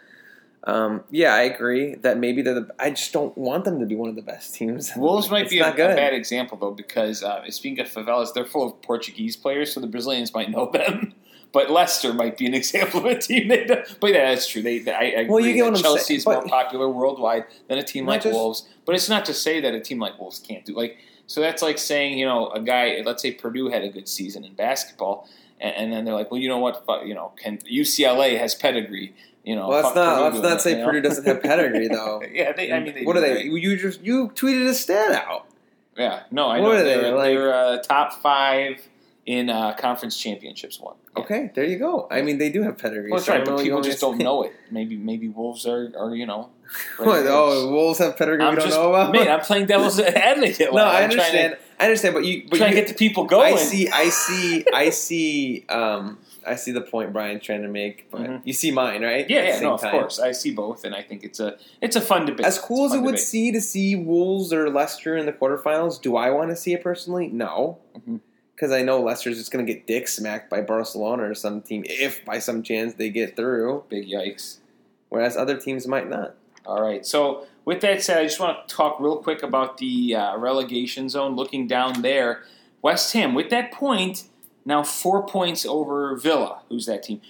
um, yeah, I agree that maybe they're the. I just don't want them to be one of the best teams. <laughs> Wolves might It's be a, a bad example though because uh, speaking of favelas, they're full of Portuguese players, so the Brazilians might know them. <laughs> But Leicester might be an <laughs> example of a team they know. But yeah, that's true. They, they I, I agree Well, you get that what Chelsea is more popular worldwide than a team like just- Wolves. But it's not to say that a team like Wolves can't do like. So that's like saying you know a guy. Let's say Purdue had a good season in basketball, and, and then they're like, well, you know what? You know, can UCLA has pedigree. You know, Well, let's not Purdue let's not say you know? Purdue doesn't have pedigree though. <laughs> yeah, they, I mean, they what do, are they? right? You just you tweeted a stat out. Yeah, no, I What know. are they, They're, like- they're uh, top five in uh, conference championships won. Yeah. Okay, there you go. I mean, they do have pedigree. Well, that's so right, but people just don't know it. Maybe maybe Wolves are, are you know. <laughs> right? Oh, Wolves have pedigree I'm we don't just, know about. man, I'm playing devil's <laughs> advocate. no, I I'm trying to- understand. I understand, but you, but trying you, to get the people going. I see, I see, I see, um, I see the point Brian's trying to make, but Mhm. you see mine, right? Yeah, yeah, no, of time. course, I see both, and I think it's a it's a fun debate. As cool as it fun would debate. see to see Wolves or Leicester in the quarterfinals, do I want to see it personally? No, because I know Leicester's just going to get dick smacked by Barcelona or some team if by some chance they get through, Big yikes. whereas other teams might not. All right. So with that said, I just want to talk real quick about the uh, relegation zone. Looking down there, West Ham with that point now four points over Villa, who's that team,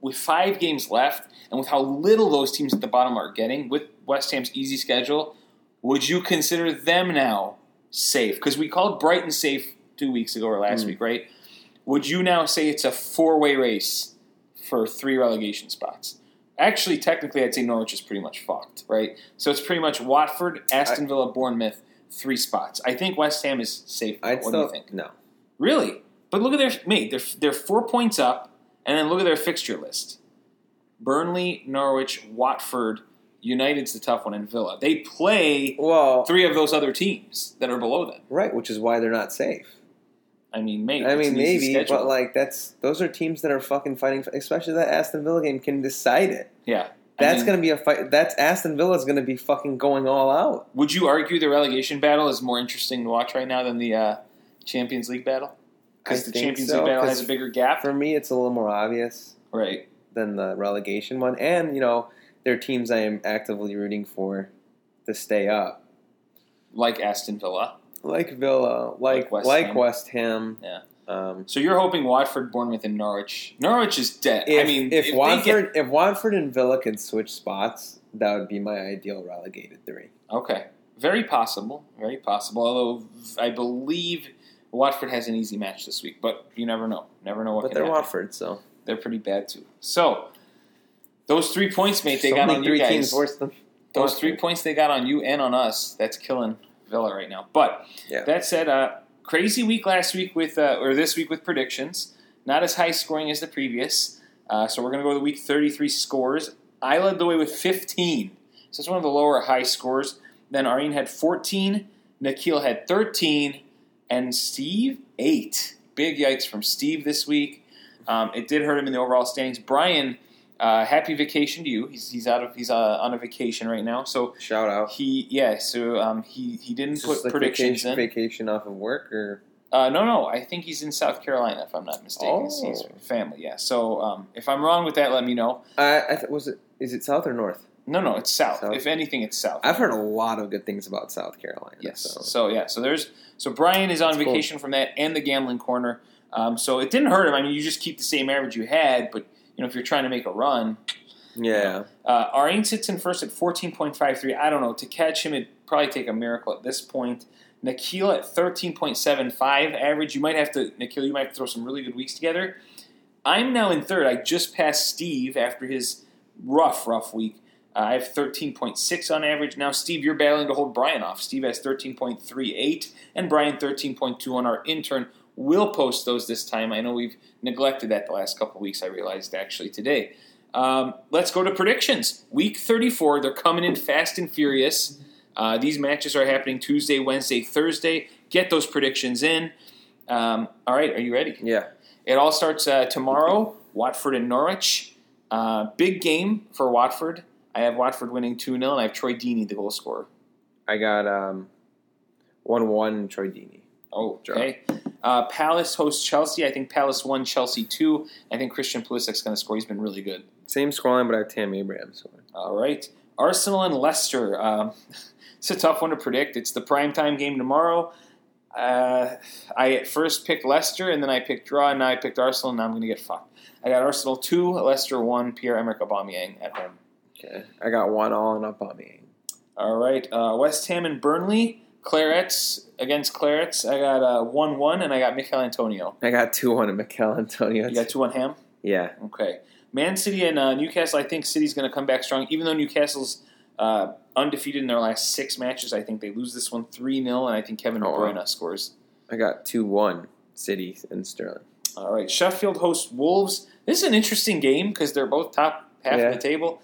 with five games left, and with how little those teams at the bottom are getting with West Ham's easy schedule. Would you consider them now safe? Because we called Brighton safe two weeks ago or last Mm. week, right? Would you now say it's a four-way race for three relegation spots? Actually, technically, I'd say Norwich is pretty much fucked, right? So it's pretty much Watford, Aston Villa, Bournemouth, three spots. I think West Ham is safe. I'd what still do you think? no. Really? But look at their mate. They're they're four points up, and then look at their fixture list: Burnley, Norwich, Watford, United's the tough one, and Villa. They play Well, three of those other teams that are below them. right, which is why they're not safe. I mean, maybe. I mean, maybe, but like that's those are teams that are fucking fighting. Especially that Aston Villa game can decide it. yeah, That's I mean, going to be a fight. That's Aston Villa's going to be fucking going all out. Would you argue the relegation battle is more interesting to watch right now than the uh, Champions League battle? Because the Champions so, League battle has a bigger gap, For me, it's a little more obvious right? than the relegation one, and you know, there are teams I am actively rooting for to stay up, Like Aston Villa. like Villa, like Like like West West Ham. Ham. Um, So you're hoping Watford, Bournemouth, and Norwich. Norwich is dead. if, I mean, if, they Watford, if Watford and Villa can switch spots, that would be my ideal relegated three. okay, very possible, very possible. Although I believe Watford has an easy match this week, but you never know. Never know what But they're happen. Watford, so They're pretty bad too. So those three points, mate, they There's got on you guys. teams worse than Those three points they got on you and on us. That's killing Villa right now. But Yeah. that said, uh, crazy week last week with uh, or this week with predictions. Not as high scoring as the previous. Uh, so we're gonna go to week 33 scores. I led the way with 15. So it's one of the lower high scores. Then Arine had 14. Nikhil had 13, and Steve eight. Big yikes from Steve this week. Um, it did hurt him in the overall standings. Brian, uh, happy vacation to you. He's, he's out of he's uh, on a vacation right now. So Shout out. he yeah. So um, he he didn't put like predictions vacation, in. vacation off of work, or Uh, no, no. I think he's in South Carolina, if I'm not mistaken. He's- He's Oh. family, yeah. So um, if I'm wrong with that, let me know. I, I th- was it? Is it South or North? No, no, it's South. South. If anything, it's South. I've heard a lot of good things about South Carolina. Yes. So. So. yeah. So there's so Brian is on That's cool. vacation from that and the gambling corner. Um, so it didn't hurt him. I mean, you just keep the same average you had, but you know if you're trying to make a run, yeah. uh, Arine sits in first at 14.53. I don't know. To catch him, it'd probably take a miracle at this point. Nikhil at 13.75 average. You might have to, Nikhil, you might have to throw some really good weeks together. I'm now in third. I just passed Steve after his rough, rough week. Uh, I have 13.6 on average. Now, Steve, you're battling to hold Brian off. Steve has 13.38 and Brian 13.2 on our intern. We'll post those this time. I know we've neglected that the last couple weeks, I realized actually today. Um, let's go to predictions. Week 34, they're coming in fast and furious. Uh, these matches are happening Tuesday, Wednesday, Thursday. Get those predictions in. Um, all right, are you ready? Yeah. It all starts uh, tomorrow. Watford and Norwich. Uh, big game for Watford. I have Watford winning 2 0, and I have Troy Deeney, the goal scorer. I got um, one one Troy Deeney. Oh, okay. Uh, Palace hosts Chelsea. I think Palace 1, Chelsea 2. I think Christian Pulisic's going to score. He's been really good. Same scoreline, but I have Tam Abraham scoring. All right. Arsenal and Leicester. Um, <laughs> it's a tough one to predict. It's the primetime game tomorrow. Uh, I at first picked Leicester, and then I picked draw, and now I picked Arsenal, and now I'm going to get fucked. I got Arsenal 2, Leicester 1, Pierre-Emerick Aubameyang at home. Okay. I got one all and up on me. All right. Uh, West Ham and Burnley. Clarets against Clarets. I got uh, 1 1, and I got Michail Antonio. I got two one and Michail Antonio. You got 2 1 Ham? yeah. Okay. Man City and uh, Newcastle, I think City's going to come back strong. Even though Newcastle's uh, undefeated in their last six matches, I think they lose this one 3 0, and I think Kevin De Oh. Bruyne scores. I got two one City and Sterling. All right. Sheffield hosts Wolves. This is an interesting game because they're both top half Yeah. of the table.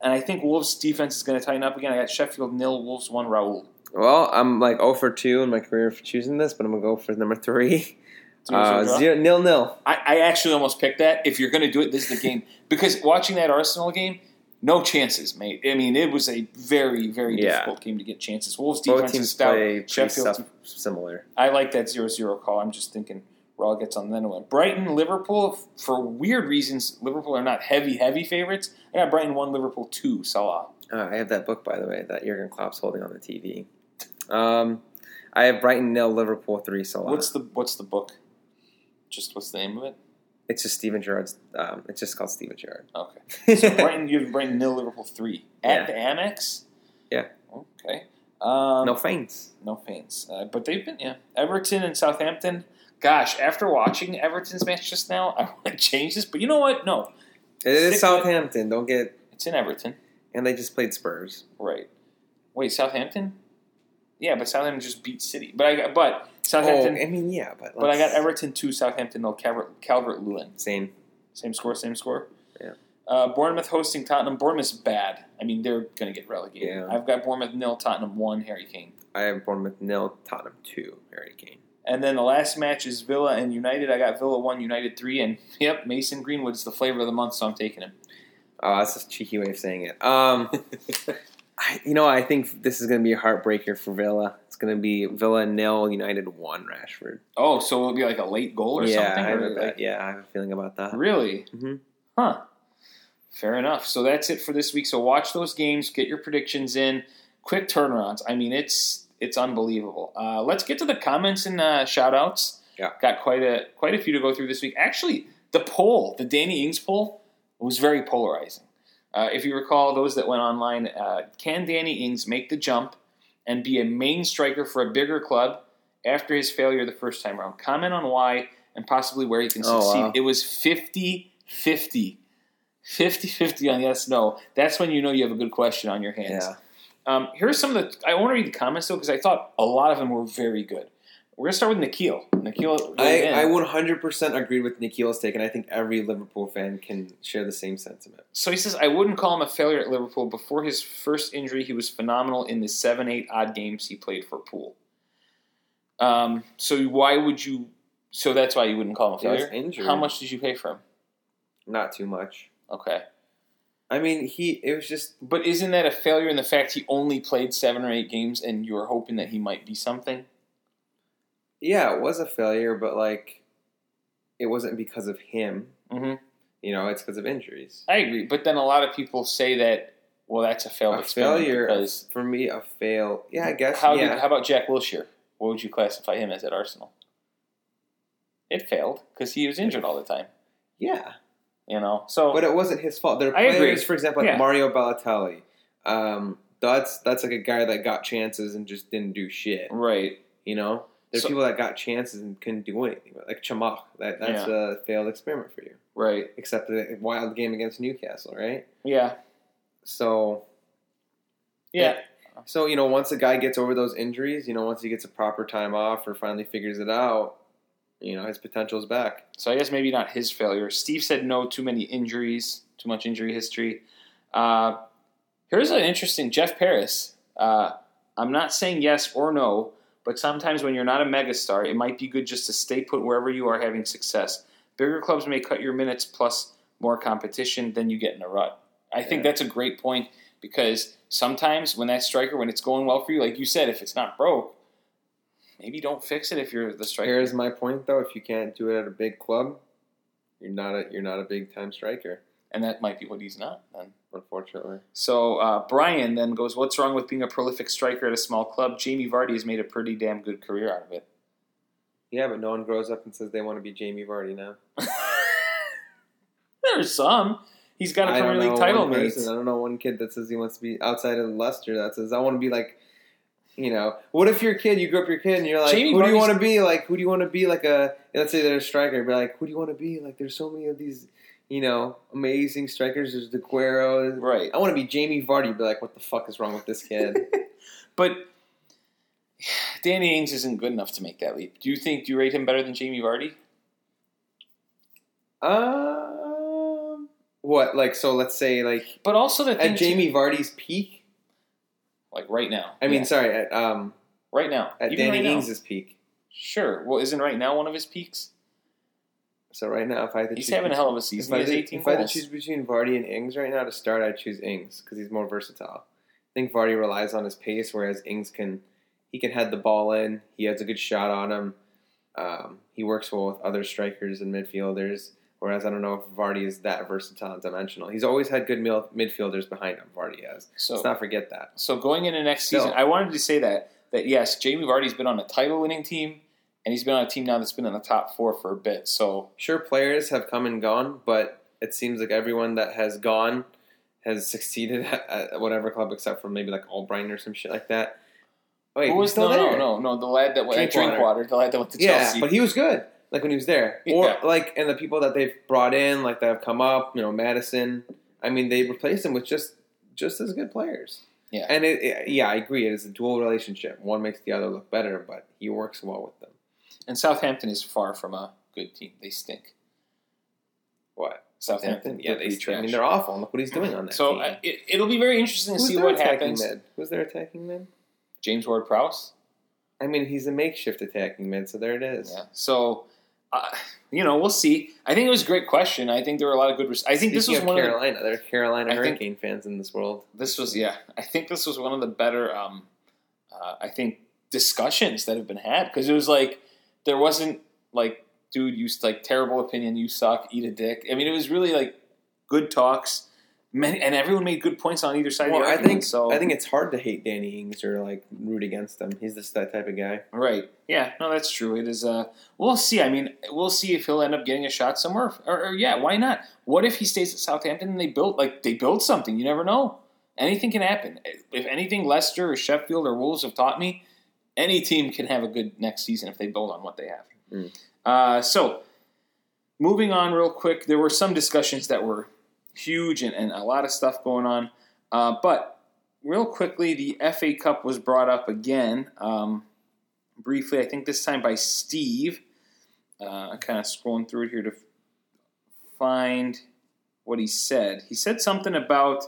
And I think Wolves' defense is going to tighten up again. I got Sheffield nil, Wolves 1, Raul. Well, I'm like 0 for 2 in my career for choosing this, but I'm going to go for number 3. Zero, <laughs> Uh, zero nil nil. I, I actually almost picked that. If you're going to do it, this is the game. <laughs> Because watching that Arsenal game, no chances, mate. I mean, it was a very, very Yeah. difficult game to get chances. Wolves' Both defense teams is stout. Sheffield, similar. I like that 0-0 call. I'm just thinking Raw gets on then of. Brighton, Liverpool, for weird reasons, Liverpool are not heavy, heavy favorites. I got Brighton 1, Liverpool 2, Salah. Uh, I have that book, by the way, that Jurgen Klopp's holding on the TV. Um, I have Brighton nil, Liverpool 3, Salah. What's the What's the book? Just what's the name of it? It's just Steven Gerrard's. Um, it's just called Steven Gerrard. Okay. So Brighton, you have Brighton nil, Liverpool 3. At Yeah. the Amex? Yeah. Okay. Um, no feints. No fans. Uh, but they've been, yeah. Everton and Southampton. Gosh, after watching Everton's match just now, <laughs> I want to change this. But you know what? No. It is Southampton. Don't get. It's in Everton. And they just played Spurs. Right. Wait, Southampton? Yeah, but Southampton just beat City. But I got, but Southampton. Oh, I mean, yeah, but. but I got Everton 2, Southampton no Calvert, Calvert Lewin. Same. Same score, same score? Yeah. Uh, Bournemouth hosting Tottenham. Bournemouth's bad. I mean, they're going to get relegated. Yeah. I've got Bournemouth nil, Tottenham 1, Harry Kane. I have Bournemouth nil, Tottenham 2, Harry Kane. And then the last match is Villa and United. I got Villa 1, United 3. And, yep, Mason Greenwood's the flavor of the month, so I'm taking him. Oh, that's a cheeky way of saying it. Um, <laughs> I, you know, I think this is going to be a heartbreaker for Villa. It's going to be Villa nil, United 1, Rashford. oh, so it'll be like a late goal or yeah, something? I or like- yeah, I have a feeling about that. Really? Mhm. Huh. Fair enough. So that's it for this week. So watch those games, get your predictions in. Quick turnarounds. I mean, it's it's unbelievable. Uh, let's get to the comments and uh, shout outs. Yeah. got quite a quite a few to go through this week. Actually, the poll, the Danny Ings poll, was very polarizing. Uh, if you recall, those that went online, uh, can Danny Ings make the jump and be a main striker for a bigger club after his failure the first time around? Comment on why and possibly where he can Oh, succeed. wow. It was 50 50. 50 50 on yes, no. That's when you know you have a good question on your hands. Yeah. Um, here's some of the. I want to read the comments though because I thought a lot of them were very good. We're gonna start with Nikhil. Nikhil, I, I 100% agreed with Nikhil's take, and I think every Liverpool fan can share the same sentiment. so he says I wouldn't call him a failure at Liverpool. Before his first injury, he was phenomenal in the seven, eight odd games he played for Pool. Um, so why would you? So that's why you wouldn't call him a failure. How much did you pay for him? Not too much. Okay, I mean, he. It was just. but isn't that a failure in the fact he only played seven or eight games and you were hoping that he might be something? Yeah, it was a failure, but like, it wasn't because of him. hmm You know, it's because of injuries. I agree, but then a lot of people say that. Well, that's a failed a failure because for me, a fail. Yeah, I guess. How, yeah. did, how about Jack Wilshere? What would you classify him as at Arsenal? It failed because he was injured all the time. yeah, You know, so but it wasn't his fault. There are I agree. players, for example, like Yeah. Mario Balotelli. Um, that's that's like a guy that got chances and just didn't do shit. right. You know, there's So- people that got chances and couldn't do anything. Like Chamakh, that that's a failed experiment for you. Right. Except the wild game against Newcastle, right? Yeah. So Yeah. So, you know, once a guy gets over those injuries, you know, once he gets a proper time off or finally figures it out, you know, his potential is back. So I guess maybe not his failure. Steve said no, too many injuries, too much injury history. Uh, here's an interesting Jeff Paris. Uh, I'm not saying yes or no, but sometimes when you're not a megastar, it might be good just to stay put wherever you are having success. Bigger clubs may cut your minutes plus more competition, then you get in a rut. I think that's a great point because sometimes when that striker, when it's going well for you, like you said, if it's not broke, maybe don't fix it if you're the striker. Here's my point though, if you can't do it at a big club, you're not a you're not a big time striker, And that might be what he's not then. unfortunately. So uh, Brian then goes, "What's wrong with being a prolific striker at a small club? Jamie Vardy has made a pretty damn good career out of it." Yeah, but no one grows up and says they want to be Jamie Vardy now. <laughs> There's some. He's got a Premier League title, mate. I don't know one kid that says he wants to be outside of Leicester that says I want to be like you know, what if you're a kid, you grew up your kid and you're like, Jamie who do you want to be? Like, who do you want to be? Like a, let's say they're a striker, be like, who do you want to be? Like, there's so many of these, you know, amazing strikers. There's De Guerrero. Right. I want to be Jamie Vardy. Be like, what the fuck is wrong with this kid? <laughs> But Danny Ings isn't good enough to make that leap. Do you think? Do you rate him better than Jamie Vardy? um, what? Like, so let's say, like, But also the thing, at Jamie Vardy's peak. Like right now. I mean, Yeah. sorry, at um, right now. at Even Danny right now. Ings' peak. Sure. Well, isn't right now one of his peaks? So right now, if I had to He's choose having a hell of a If season. I, He has had, 18 if I had to choose between Vardy and Ings right now to start, I'd choose Ings because he's more versatile. I think Vardy relies on his pace, whereas Ings can he can head the ball in. He has a good shot on him. Um, he works well with other strikers and midfielders. Whereas I don't know if Vardy is that versatile and dimensional. He's always had good mil- midfielders behind him. Vardy has. So Let's not forget that. So going into next Still. season, I wanted to say that that yes, Jamie Vardy's been on a title-winning team, and he's been on a team now that's been in the top four for a bit. So Sure, players have come and gone, but it seems like everyone that has gone has succeeded <laughs> at, at whatever club except for maybe like Albrighton or some shit like that. Wait, who was still no, there. no, no, no, the lad that went at Drinkwater. Drinkwater, the lad that went to Yeah, Chelsea. but he was good. Like when he was there, or Yeah. like and the people that they've brought in, like that have come up, you know, Maddison. I mean, they replaced him with just just as good players. Yeah. and it, it- yeah, I agree. It is a dual relationship. One makes the other look better, but he works well with them. and Southampton is far from a good team. They stink. What Southampton, Yeah, they. pretty I mean, they're awful. And look what he's doing on that. So team. uh, it, it'll be very interesting to Who's see what happens. mid? Who's their attacking mid? James Ward-Prowse. I mean, he's a makeshift attacking mid, so there it is. Yeah. So. Uh, you know, we'll see. I think it was a great question. I think there were a lot of good. Res- I think this was Speaking one of the, Carolina. There are Carolina I think- Hurricane fans in this world. this was yeah i think this was one of the better um, uh, i think discussions that have been had because it was like there wasn't like dude you like terrible opinion you suck eat a dick i mean it was really like good talks Many, and everyone made good points on either side Well, of the I think so I think it's hard to hate Danny Ings or like root against him. He's just that type of guy. Right. Yeah. No, that's true. It is. Uh, we'll see. I mean, we'll see if he'll end up getting a shot somewhere. Or, or yeah, why not? What if he stays at Southampton and they build like they build something? You never know. Anything can happen. If anything, Leicester or Sheffield or Wolves have taught me, any team can have a good next season if they build on what they have. Mm. Uh, so, moving on real quick, there were some discussions that were huge and, and a lot of stuff going on. Uh, but real quickly, the FA Cup was brought up again, um, briefly. I think this time by Steve. Uh, I'm kind of scrolling through it here to find what he said. He said something about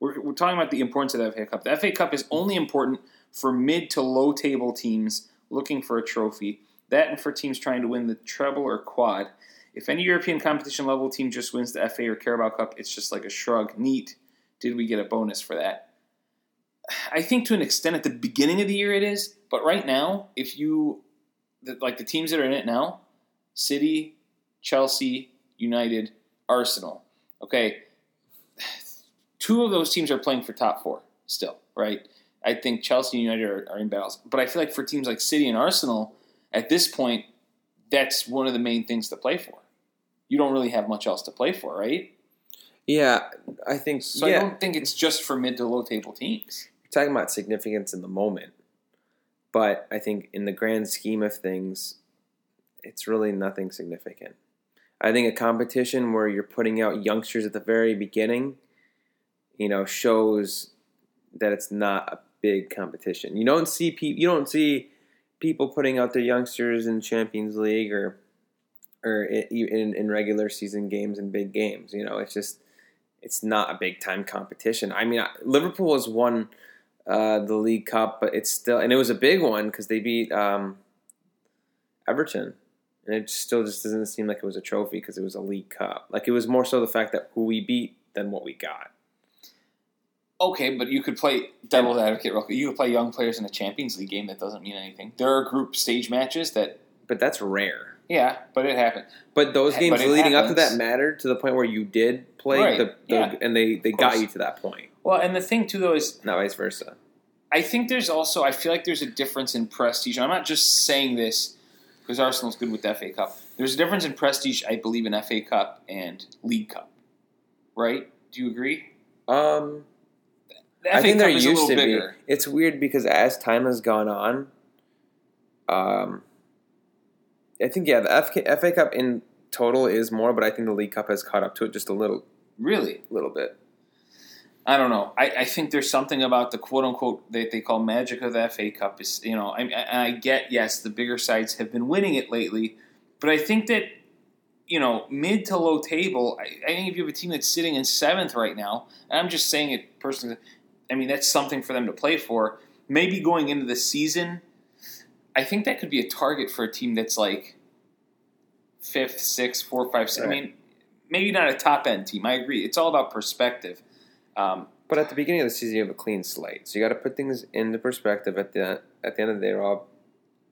we're, we're talking about the importance of the FA Cup. The FA Cup is only important for mid to low table teams looking for a trophy. That and for teams trying to win the treble or quad. If any European competition level team just wins the FA or Carabao Cup, it's just like a shrug. Neat. Did we get a bonus for that? I think to an extent at the beginning of the year it is, but right now, if you like the teams that are in it now, City, Chelsea, United, Arsenal. Okay, two of those teams are playing for top four still, right? I think Chelsea and United are, are in battles, but I feel like for teams like City and Arsenal, at this point, that's one of the main things to play for. You don't really have much else to play for, right? Yeah, I think. So yeah, I don't think it's just for mid to low table teams. You're talking about significance in the moment, but I think in the grand scheme of things, it's really nothing significant. I think a competition where you're putting out youngsters at the very beginning, you know, shows that it's not a big competition. You don't see pe- you don't see people putting out their youngsters in Champions League or or in in regular season games and big games. You know, it's just it's not a big time competition. I mean, Liverpool has won uh, the League Cup, but it's still and it was a big one because they beat um, Everton, and it still just doesn't seem like it was a trophy because it was a League Cup. Like it was more so the fact that who we beat than what we got. Okay, but you could play devil's advocate real quick. You could play young players in a Champions League game that doesn't mean anything. There are group stage matches that, But that's rare. Yeah, but it happened. But those games it leading up to that mattered to the point where you did play Right, the, the yeah, and they, they got you to that point, Well, and the thing too, though, is not vice versa. I think there's also I feel like there's a difference in prestige. I'm not just saying this because Arsenal's good with the FA Cup. There's a difference in prestige, I believe, in FA Cup and League Cup. Right? Do you agree? Um, I think Cup a used to bigger. be. It's weird because as time has gone on, um, I think yeah, the FK, FA Cup in total is more, but I think the League Cup has caught up to it just a little, Really? a little bit. I don't know. I, I think there's something about the quote unquote that they call magic of the FA Cup. Is you know, I, I, get yes, the bigger sides have been winning it lately, but I think that you know, mid to low table. I, I think if you have a team that's sitting in seventh right now, and I'm just saying it personally. I mean, that's something for them to play for. Maybe going into the season, I think that could be a target for a team that's like fifth, sixth, four, five, six. I mean, maybe not a top end team. I agree. It's all about perspective. Um, But at the beginning of the season, you have a clean slate, so you got to put things into perspective. At the at the end of the day, they're all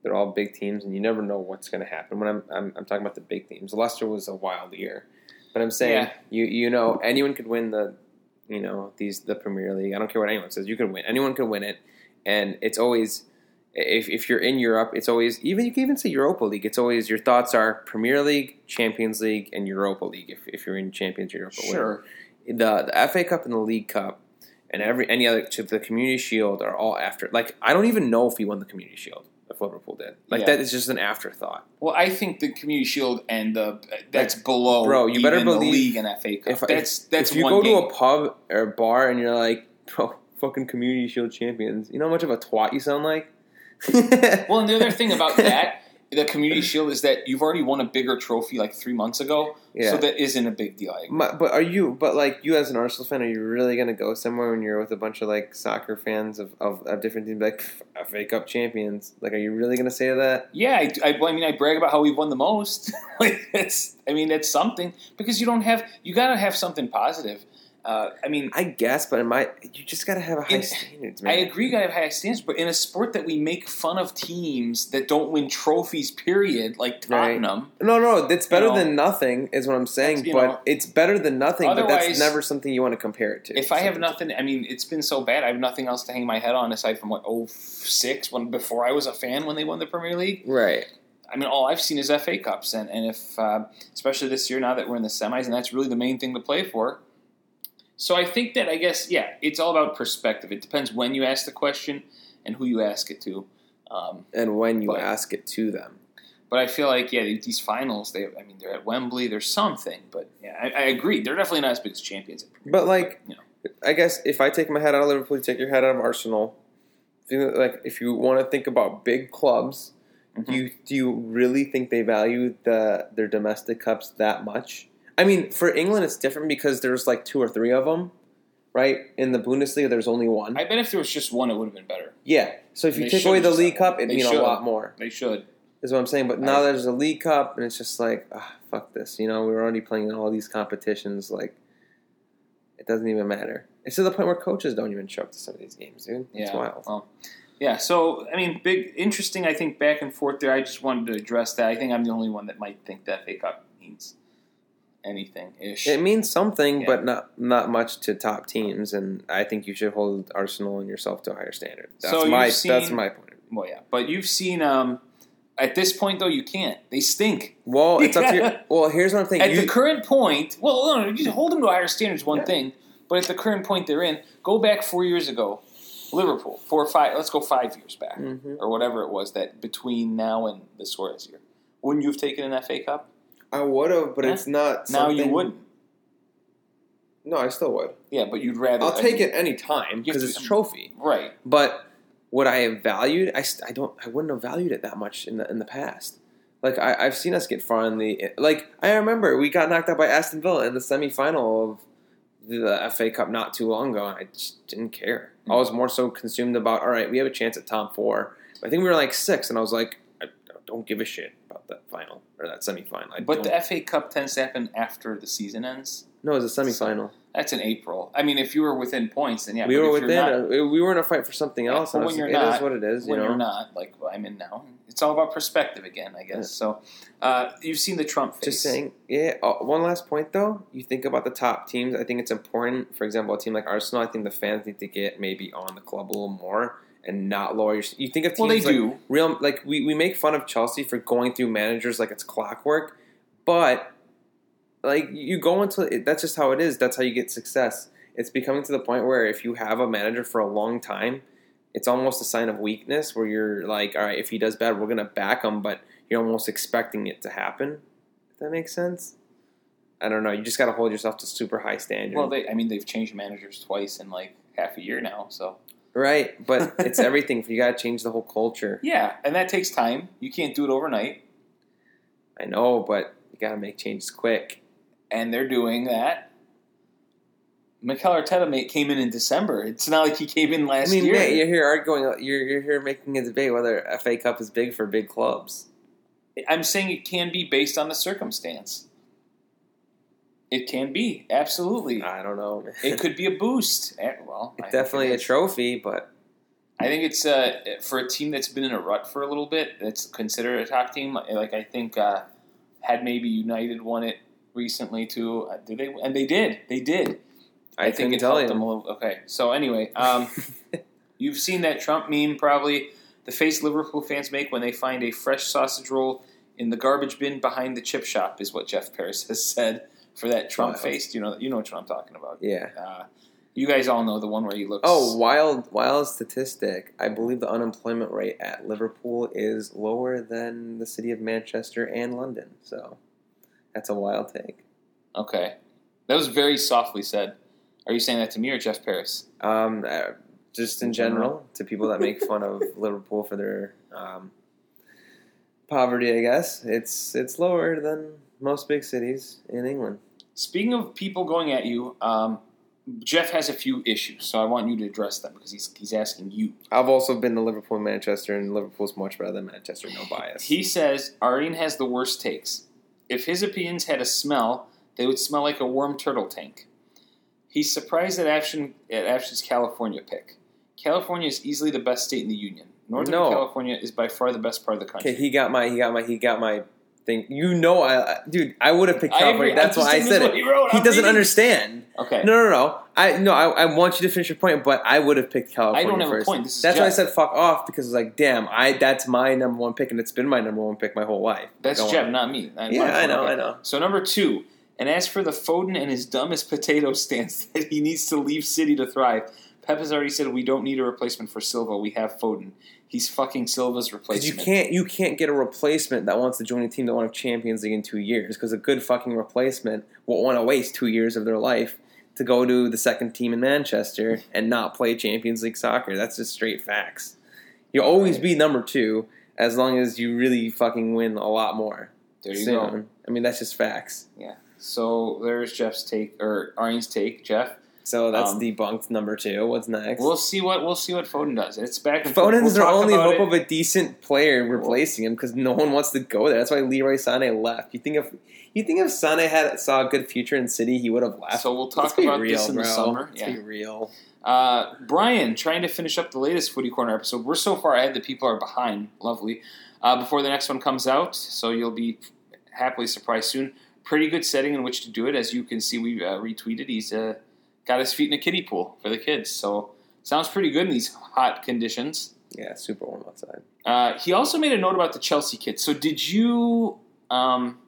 they're all big teams, and you never know what's going to happen. When I'm, I'm I'm talking about the big teams, Leicester was a wild year, but I'm saying Yeah. you you know anyone could win the you know these the Premier League. I don't care what anyone says. You could win. Anyone could win it, and it's always if if you're in Europe, it's always even you can even say Europa League. It's always your thoughts are Premier League, Champions League, and Europa League. If if you're in Champions or Europa, whatever sure. the the FA Cup and the League Cup and every any other to the Community Shield are all after. Like I don't even know if we won the Community Shield if Liverpool did. Like Yeah. that is just an afterthought. Well, I think the Community Shield and the that's below, bro, you better even the believe league and FA Cup. If that's that's if you go game. to a pub or a bar and you're like, bro, fucking Community Shield champions, you know how much of a twat you sound like. <laughs> Well, and the other thing about that, <laughs> the Community Shield, is that you've already won a bigger trophy like three months ago, Yeah. so that isn't a big deal. My- but are you? But like you as an Arsenal fan, are you really gonna go somewhere when you're with a bunch of like soccer fans of, of, of different teams, like "Pff, FA Cup champions? Like, are you really gonna say that? Yeah, I, I, I mean, I brag about how we've won the most. <laughs> like, it's, I mean, that's something because you don't have, you got to have something positive. Uh, I mean, I guess, but in my you just gotta have a high In- standards, I man. agree, gotta have high standards, but in a sport that we make fun of teams that don't win trophies, period, like Right. Tottenham. No, no, it's better know, than nothing, is what I'm saying. But know, it's better than nothing. But that's never something you want to compare it to. If I have nothing, I mean, it's been so bad. I have nothing else to hang my head on aside from what 06, when before I was a fan when they won the Premier League. right, I mean, all I've seen is FA Cups, and and if uh, especially this year now that we're in the semis, and that's really the main thing to play for. So I think that I guess yeah, it's all about perspective. It depends when you ask the question and who you ask it to. Um, and when you But- ask it to them, But I feel like yeah, these finals. They, I mean, they're at Wembley. There's something, but yeah, I, I agree. They're definitely not as big as champions. but like, you know, I guess if I take my head out of Liverpool, you take your head out of Arsenal. Like if you want to think about big clubs, Mhm. do you do you really think they value the their domestic cups that much? I mean, for England, it's different because there's like two or three of them, right? In the Bundesliga, there's only one. I bet if there was just one, it would have been better. yeah. So if you take away the League Cup, it'd mean a lot more. They should. Is what I'm saying. But now there's a League Cup, and it's just like, ah, fuck this. You know, we were already playing in all these competitions. Like, it doesn't even matter. It's to the point where coaches don't even show up to some of these games, dude. It's Yeah. wild. Well, yeah. So I mean, big, interesting. I think back and forth there. I just wanted to address that. I think I'm the only one that might think that FA Cup means anything ish. It means something, Yeah. but not not much to top teams. And I think you should hold Arsenal and yourself to a higher standard. That's So my seen- that's my point. well, yeah. But you've seen. Um, at this point, though, you can't. They stink. Well, it's up to your. <laughs> Well, here's what I'm thinking. At thinking. the current point, well, no, you hold them to a higher standard is one Yeah. thing. But at the current point they're in, go back four years ago, Liverpool, four or five. Let's go five years back, Mhm. or whatever it was that between now and the Suarez year. Wouldn't you have taken an FA Cup? I would have, but Yeah. it's not. Now you wouldn't. No, I still would. Yeah, but you'd rather. I'll I take mean, it any time because it's a trophy. Right. But would I have valued? I, I don't. I wouldn't have valued it that much in the in the past. Like I, I've seen us get far in the like. I remember we got knocked out by Aston Villa in the semifinal of the FA Cup not too long ago, and I just didn't care. I mm. was more so consumed about. All right, we have a chance at top four. I think we were like six, and I was like, don't give a shit about that final or that semifinal. I But the FA Cup tends to happen after the season ends. no, it's a semifinal. That's in April. I mean, if you were within points, then yeah. we were within. not- uh, we were in a fight for something Yeah, else. when you're it not- is what it is. when you know, you're not, like I'm in now, it's all about perspective again, I guess. Yeah. So, uh, you've seen the Trump face. Just saying, yeah. Uh, one last point though, you think about the top teams. I think it's important. For example, a team like Arsenal, I think the fans need to get maybe on the club a little more and not lawyers. You think of teams Well, they like do. real like we, we make fun of Chelsea for going through managers like it's clockwork, but like you go into it, that's just how it is. That's how you get success. It's becoming to the point where if you have a manager for a long time, it's almost a sign of weakness where you're like, all right, if he does bad, we're gonna back him, but you're almost expecting it to happen. If that makes sense. I don't know. You just got to hold yourself to super high standards. Well, they, I mean, they've changed managers twice in like half a year now. So right, but it's <laughs> everything. You got to change the whole culture. yeah, and that takes time. You can't do it overnight, I know, but you got to make changes quick. and they're doing that. Mikel Arteta mate came in in December. It's not like he came in I last mean, year. man, you're here arguing. You're you're here making a debate whether FA Cup is big for big clubs. I'm saying it can be based on the circumstance. It can be absolutely. I don't know. It could be a boost. Eh, Well, It's definitely it a trophy, but I think it's uh, for a team that's been in a rut for a little bit. That's considered a top team. Like I think uh, had maybe United won it recently too. Uh, did they? And they did. They did. I, I, think it tell helped them a little. Okay, so anyway, um, <laughs> you've seen that Trump meme probably. The face Liverpool fans make when they find a fresh sausage roll in the garbage bin behind the chip shop is what Jeff Paris <laughs> has said for that Trump face. You know, you know what I'm talking about. yeah. Uh, you guys all know the one where he looks. Oh, wild, wild statistic. I believe the unemployment rate at Liverpool is lower than the city of Manchester and London. So that's a wild take. okay, that was very softly said. Are you saying that to me or Jeff Paris? Um, uh, just in In general, general? to people that make fun of <laughs> Liverpool for their um, poverty, I guess it's it's lower than most big cities in England. Speaking of people going at you, um, Jeff has a few issues, so I want you to address them because he's he's asking you. I've also been to Liverpool and Manchester, and Liverpool's much better than Manchester. No bias. He says Arjen has the worst takes. If his opinions had a smell, they would smell like a warm turtle tank. He's surprised at Ashton at Ashton's California pick. California is easily the best state in the union. Northern No. California is by far the best part of the country. Okay, he got my he got my he got my thing. You know, I dude, I would have picked I California. That's why I said it. this is what he wrote. He doesn't reading. understand. Okay. No, no, no. I no, I, I want you to finish your point, but I would have picked California I don't have a point. That's why I said fuck off because it's like, damn, I that's my number one pick, and it's been my number one pick my whole life. That's Go Jeff, on. not me. Not Yeah, I know. I know. So number two, and as for the Foden and his dumbest potato <laughs> stance that he needs to leave City to thrive, Pep has already said we don't need a replacement for Silva. We have Foden. He's fucking Silva's replacement. you can't you can't get a replacement that wants to join a team that won a Champions League in two years. Because a good fucking replacement won't want to waste two years of their life to go to the second team in Manchester <laughs> and not play Champions League soccer. That's just straight facts. You'll always be number two as long as you really fucking win a lot more. There you soon. go. I mean, that's just facts. Yeah. So there's Jeff's take or Arian's take. Jeff, So that's Um, debunked number two. What's next? we'll see what we'll see what Foden does. It's back and. Foden's We'll their only hope it. of a decent player replacing him because no one wants to go there. That's why Leroy Sané left. You think if you think if Sané had saw a good future in City, he would have left. So we'll talk about real, this in the summer. Let's Yeah. be real. Uh, Brian, trying to finish up the latest Footy Corner episode. We're so far ahead that people are behind. Lovely. Uh, before the next one comes out, so you'll be happily surprised soon. Pretty good setting in which to do it. As you can see, we uh, retweeted. He's uh, got his feet in a kiddie pool for the kids. So sounds pretty good in these hot conditions. Yeah, super warm outside. Uh, he also made a note about the Chelsea kids. So did you? Um,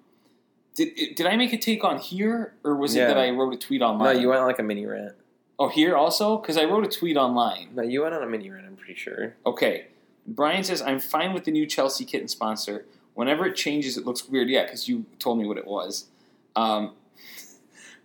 did did I make a take on here, or was it that I wrote a tweet online? No, you went on like a mini rant. oh, here also because I wrote a tweet online. No, you went on a mini rant. I'm pretty sure. Okay. Brian says, I'm fine with the new Chelsea kitten sponsor. Whenever it changes, it looks weird. Yeah, because you told me what it was. Um,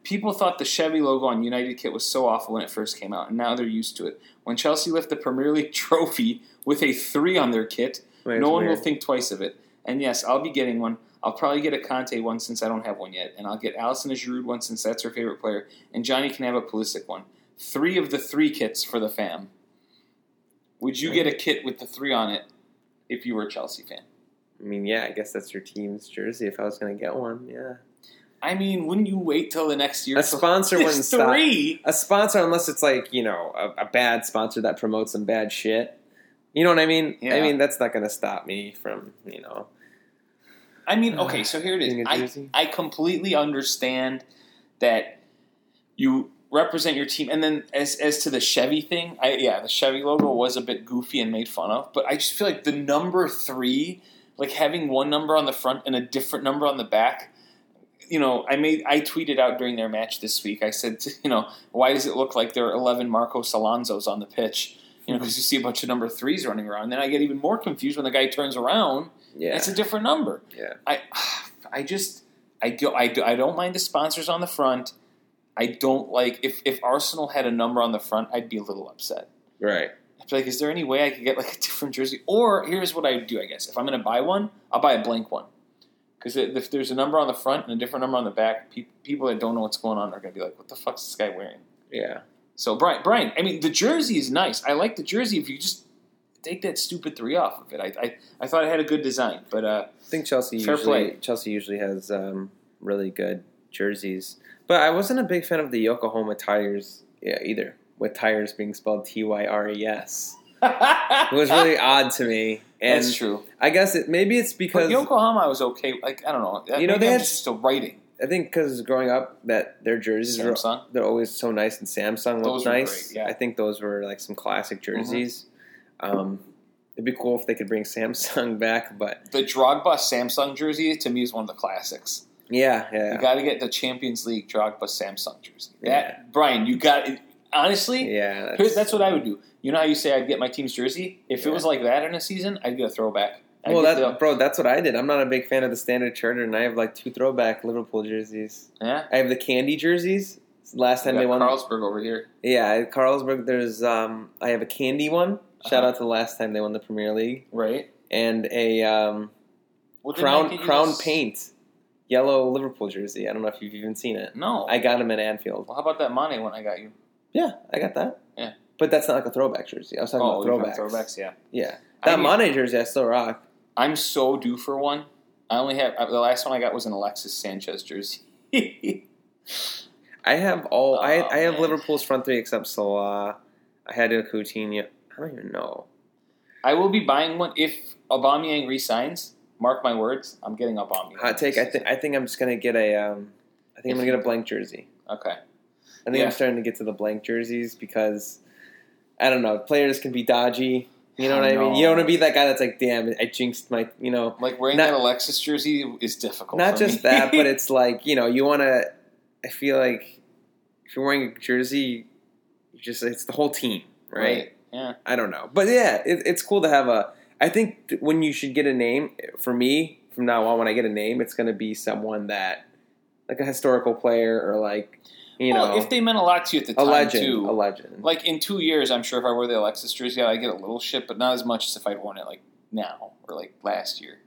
people thought the Chevy logo on United kit was so awful when it first came out, and now they're used to it. When Chelsea lift the Premier League <laughs> trophy with a 3 on their kit, Wait, no one will think twice of it. And yes, I'll be getting one. I'll probably get a Conte one since I don't have one yet, and I'll get Allison a Giroud one since that's her favorite player, and Johnny can have a Pulisic one. Three of the three kits for the fam. Would you get a kit with the three on it if you were a Chelsea fan? I mean, yeah, I guess that's your team's jersey. If I was gonna get one, yeah. I mean, wouldn't you wait till the next year? A sponsor <laughs> wouldn't stop. three. A sponsor, unless it's like you know a, a bad sponsor that promotes some bad shit. You know what I mean? Yeah. I mean that's not gonna stop me from you know. I mean, okay, so here it is. Getting is. a I? I completely understand that you represent your team, and then as as to the Chevy thing, I yeah, the Chevy logo was a bit goofy and made fun of, but I just feel like the number three, like having one number on the front and a different number on the back. You know, I made I tweeted out during their match this week. I said, <laughs> you know, why does it look like there are eleven Marcos Alonso's on the pitch? You know, because you see a bunch of number threes running around. And then I get even more confused when the guy turns around. Yeah, It's a different number. yeah. I, <sighs> I just, I do, I do, I don't mind the sponsors on the front. I don't like if if Arsenal had a number on the front, I'd be a little upset. Right. I'd be like, is there any way I could get like a different jersey? Or here's what I would do. I guess if I'm going to buy one, I'll buy a blank one. Because if there's a number on the front and a different number on the back, pe- people that don't know what's going on are going to be like, "What the fuck's this guy wearing?" Yeah. So Brian, Brian, I mean, the jersey is nice. I like the jersey. If you just take that stupid three off of it, I I, I thought it had a good design. But uh, I think Chelsea Fair usually play. Chelsea usually has um, really good jerseys, but I wasn't a big fan of the Yokohama tires. Yeah, either with tires being spelled T Y R E S. <laughs> It was really odd to me, and That's true. I guess it maybe it's But because Yokohama was okay. Like I don't know. You know, they I'm had- just still writing. I think because growing up that their jerseys are Samsung. they're always so nice and Samsung looked were nice. great, yeah. Mm-hmm. I think those were like some classic jerseys. Um, it'd be cool if they could bring <laughs> Samsung back, but The Drogba Samsung jersey to me is one of the classics. yeah, yeah, You got to get the Champions League Drogba Samsung jersey. That Yeah. Brian, you got honestly. yeah. Here's, that's what I would do. You know how you say I'd get my team's jersey? If it was like that in a season, I'd get a throwback. I'd well, that bro, that's what I did. I'm not a big fan of the standard charter, and I have like two throwback Liverpool jerseys. yeah. I have the candy jerseys. Last time they won, Carlsberg over here. yeah, Carlsberg. There's um, I have a candy one. Shout Uh-huh. out to the last time they won the Premier League, Right. and a um, Well, crown crown this- paint, yellow Liverpool jersey. I don't know if you've even seen it. No. I got them at Anfield. well, how about that Mané one I got you? Yeah, I got that. Yeah. but that's not like a throwback jersey. I was talking Oh, about throwbacks. throwbacks. Yeah. Yeah, I that need- Mané jersey I still rock. I'm so due for one. I only have the last one I got was an Alexis Sanchez jersey. I <laughs> I have all. I Oh, I have man. Liverpool's front three except Salah. I had a Coutinho. I don't even know. I will be buying one if Aubameyang resigns. Mark my words, I'm getting Aubameyang. Hot take. I think. I think I'm just gonna get a. Um, I think I'm gonna get a blank jersey. Okay. I think Yeah. I'm starting to get to the blank jerseys because I don't know. Players can be dodgy. You know what I, I mean? You don't want to be that guy that's like, damn, I jinxed my. You know, Like wearing Not- that Alexis jersey is difficult. not just that, but <laughs> it's like you know, you want to. I feel like if you're wearing a jersey, you just it's the whole team, right? Yeah. I don't know, but yeah, it, it's cool to have a. I think when you should get a name for me from now on, when I get a name, it's going to be someone that, like a historical player or like, you well, know, if they meant a lot to you at the a time legend, too. a legend. Like in two years, I'm sure if I wear the Alexis jersey, I get a little shit, but not as much as if I'd worn it like now or like last year.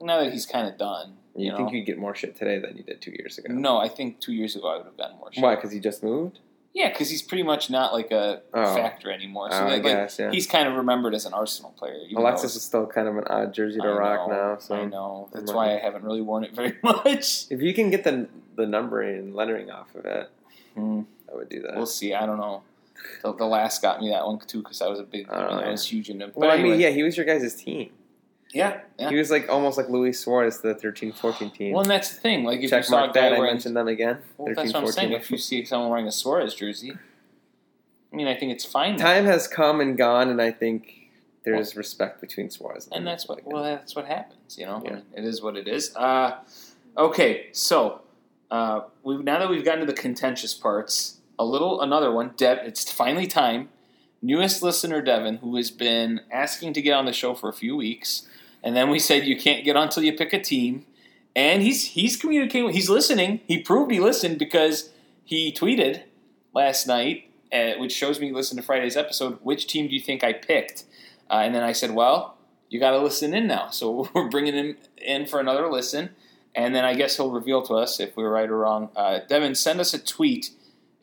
Now that he's kind of done, you you think you'd get more shit today than you did two years ago? no, I think two years ago I would have gotten more shit. Why? Because he just moved. Yeah, because he's pretty much not like a Oh. factor anymore. So Oh, I like, guess, yeah. he's kind of remembered as an Arsenal player. Alexis is still kind of an odd jersey to I rock know, now. So I know that's why I haven't really worn it very <laughs> much. if you can get the the numbering and lettering off of it, Hmm, I would do that. we'll see. I don't know. The, the last got me that one too because I was a big. I, mean, I was huge into. But well, I mean, yeah, he was your guys' team. yeah, yeah. He was like almost like Luis Suarez, the 13-14 team. Well, and that's the thing. Like if Check you saw a guy that. I mentioned them again. well, that's what I'm 13-14. saying. If you see someone wearing a Suarez jersey, I mean, I think it's fine. Time has come and gone, and I think there's respect between Suarez and and that's what well, that's what happens. You know, Yeah. It is what it is. Uh, okay, so uh, we now that we've gotten to the contentious parts, a little another one. Dev, it's finally time. Newest listener Devin, who has been asking to get on the show for a few weeks, and then we said you can't get on until you pick a team, and he's he's communicating. He's listening. He proved he listened because he tweeted last night, uh, which shows me listened to Friday's episode. Which team do you think I picked? Uh, and then I said, well, you got to listen in now. So <laughs> we're bringing him in for another listen. And then I guess he'll reveal to us if we were right or wrong. Uh, Devin, send us a tweet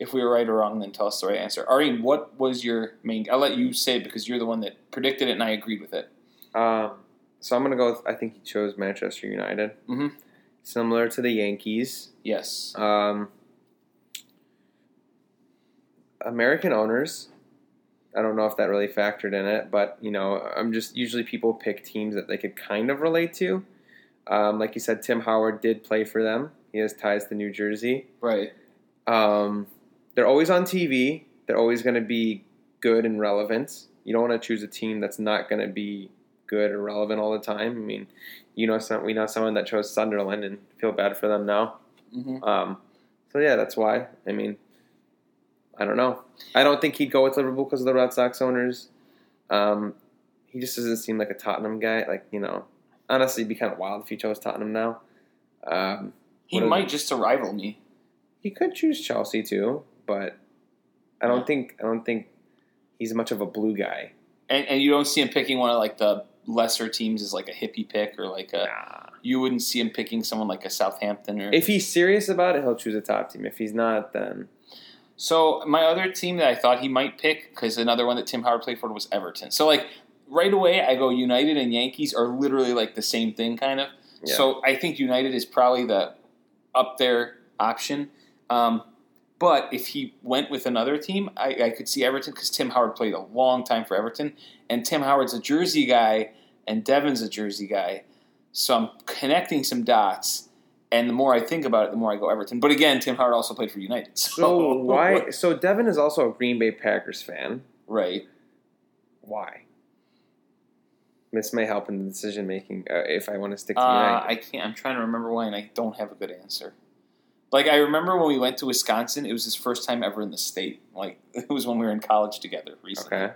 if we were right or wrong, then tell us the right answer. Ari, what was your main? I'll let you say it because you're the one that predicted it, and I agreed with it. Um, so I'm gonna go. With, I think he chose Manchester United, Mhm. similar to the Yankees. Yes. Um, American owners. I don't know if that really factored in it, but you know, I'm just usually people pick teams that they could kind of relate to. Um, like you said, Tim Howard did play for them. He has ties to New Jersey. Right. Um, they're always on TV. They're always going to be good and relevant. You don't want to choose a team that's not going to be good or relevant all the time. I mean, you know, some, we know someone that chose Sunderland and feel bad for them now. hmm Um, so yeah, that's why. I mean, I don't know. I don't think he'd go with Liverpool because of the Red Sox owners. Um, he just doesn't seem like a Tottenham guy. Like you know, honestly, it'd be kind of wild if he chose Tottenham now. Um, He might just to rival me. he could choose Chelsea too, but I don't Yeah. think I don't think he's much of a blue guy. And, and you don't see him picking one of like the lesser teams as like a hippie pick or like a. You wouldn't see him picking someone like a Southampton or. If he's serious about it, he'll choose a top team. If he's not, then So my other team that I thought he might pick, because another one that Tim Howard played for was Everton. So like right away, I go United and Yankees are literally like the same thing, kind of. Yeah. So I think United is probably the up there option. Um, but if he went with another team, I, I could see Everton because Tim Howard played a long time for Everton, and Tim Howard's a Jersey guy, and Devin's a Jersey guy. So I'm connecting some dots. And the more I think about it, the more I go Everton. But again, Tim Howard also played for United. <laughs> So, so why? <laughs> So Devin is also a Green Bay Packers fan. Right. Why? This may help in the decision making uh, if I want to stick to Uh, United. I can't. I'm trying to remember why, and I don't have a good answer. Like I remember when we went to Wisconsin, it was his first time ever in the state. Like <laughs> it was when we were in college together recently. okay.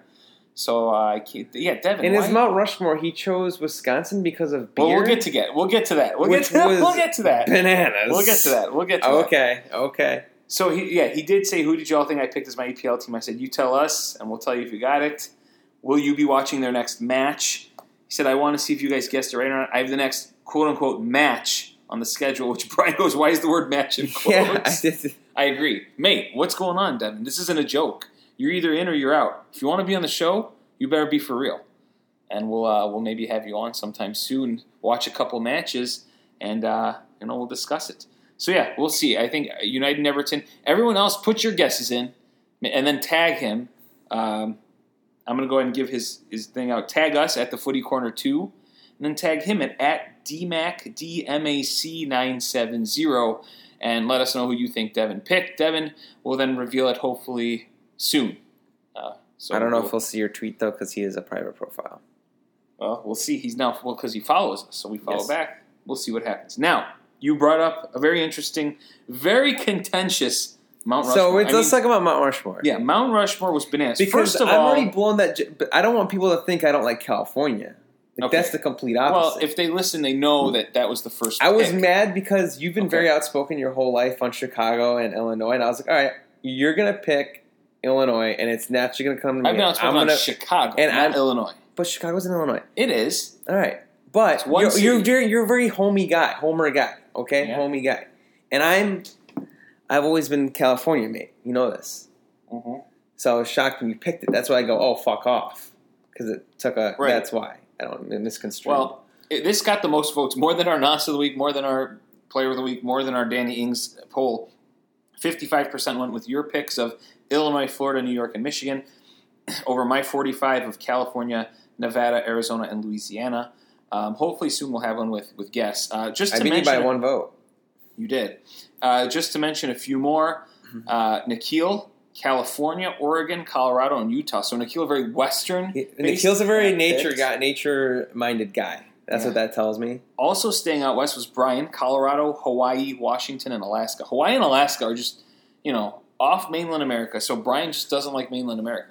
So uh, I can't. Yeah, Devin. In his Mount Rushmore, he chose Wisconsin because of beer. well, we'll get to get. We'll get to that. We'll get to that. <laughs> We'll get to that. bananas. We'll get to that. We'll get to that. Okay. Okay. So he, yeah, he did say, "Who did y'all think I picked as my EPL team?" I said, "You tell us, and we'll tell you if you got it." Will you be watching their next match? He said, "I want to see if you guys guessed it right or not." I have the next quote unquote match on the schedule, <laughs> which Brian goes, "Why is the word match in quotes?" <laughs> Yeah. I. I agree, mate. What's going on, Devin? This isn't a joke. You're either in or you're out. If you want to be on the show, you better be for real. And we'll uh, we'll maybe have you on sometime soon. Watch a couple matches, and uh, you know we'll discuss it. So yeah, we'll see. I think United and Everton. Everyone else, put your guesses in, and then tag him. Um, I'm going to go ahead and give his his thing out. Tag us at the Footy Corner two, and then tag him at at dmac dmac nine seven zero, and let us know who you think Devin picked. Devin will then reveal it hopefully soon. Uh, so I don't know we'll, if we'll see your tweet though, because he is a private profile. well, we'll see. He's now well because he follows us, so we follow Yes. back. We'll see what happens. Now you brought up a very interesting, very contentious Mount Rushmore. So I let's mean, talk about Mount Rushmore. yeah, Mount Rushmore was bananas. because First of all, I've all, already blown that. But I don't want people to think I don't like California. Like Okay. that's the complete opposite. well, if they listen, they know that that was the first. I was mad because you've been Okay. very outspoken your whole life on Chicago and Illinois, and I was like, all right, you're gonna pick Illinois, and it's naturally gonna come to me. I've been I'm outspoken gonna, on Chicago, and I'm- Illinois. but Chicago's in Illinois. It is. All right, but you're, you're you're a very homey guy, homer guy. Okay, Yeah. homey guy, and I'm I've always been California mate. You know this, Mhm. so I was shocked when you picked it. That's why I go, oh fuck off, because it took a. Right. That's why I don't misconstrue. Well, it, this got the most votes, more than our Nonce of the week, more than our Player of the Week, more than our Danny Ings poll. Fifty-five percent went with your picks of Illinois, Florida, New York, and Michigan, <clears throat> over my forty-five of California, Nevada, Arizona, and Louisiana. Um, hopefully, soon we'll have one with with guests. Uh, just I to beat you by one vote. You did. Uh, just to mention a few more: uh, Nikhil, California, Oregon, Colorado, and Utah. So Nikhil, very western. Nikhil's a very nature guy, nature minded guy. That's Yeah. what that tells me. Also staying out west was Brian, Colorado, Hawaii, Washington, and Alaska. Hawaii and Alaska are just, you know, off mainland America. So Brian just doesn't like mainland America.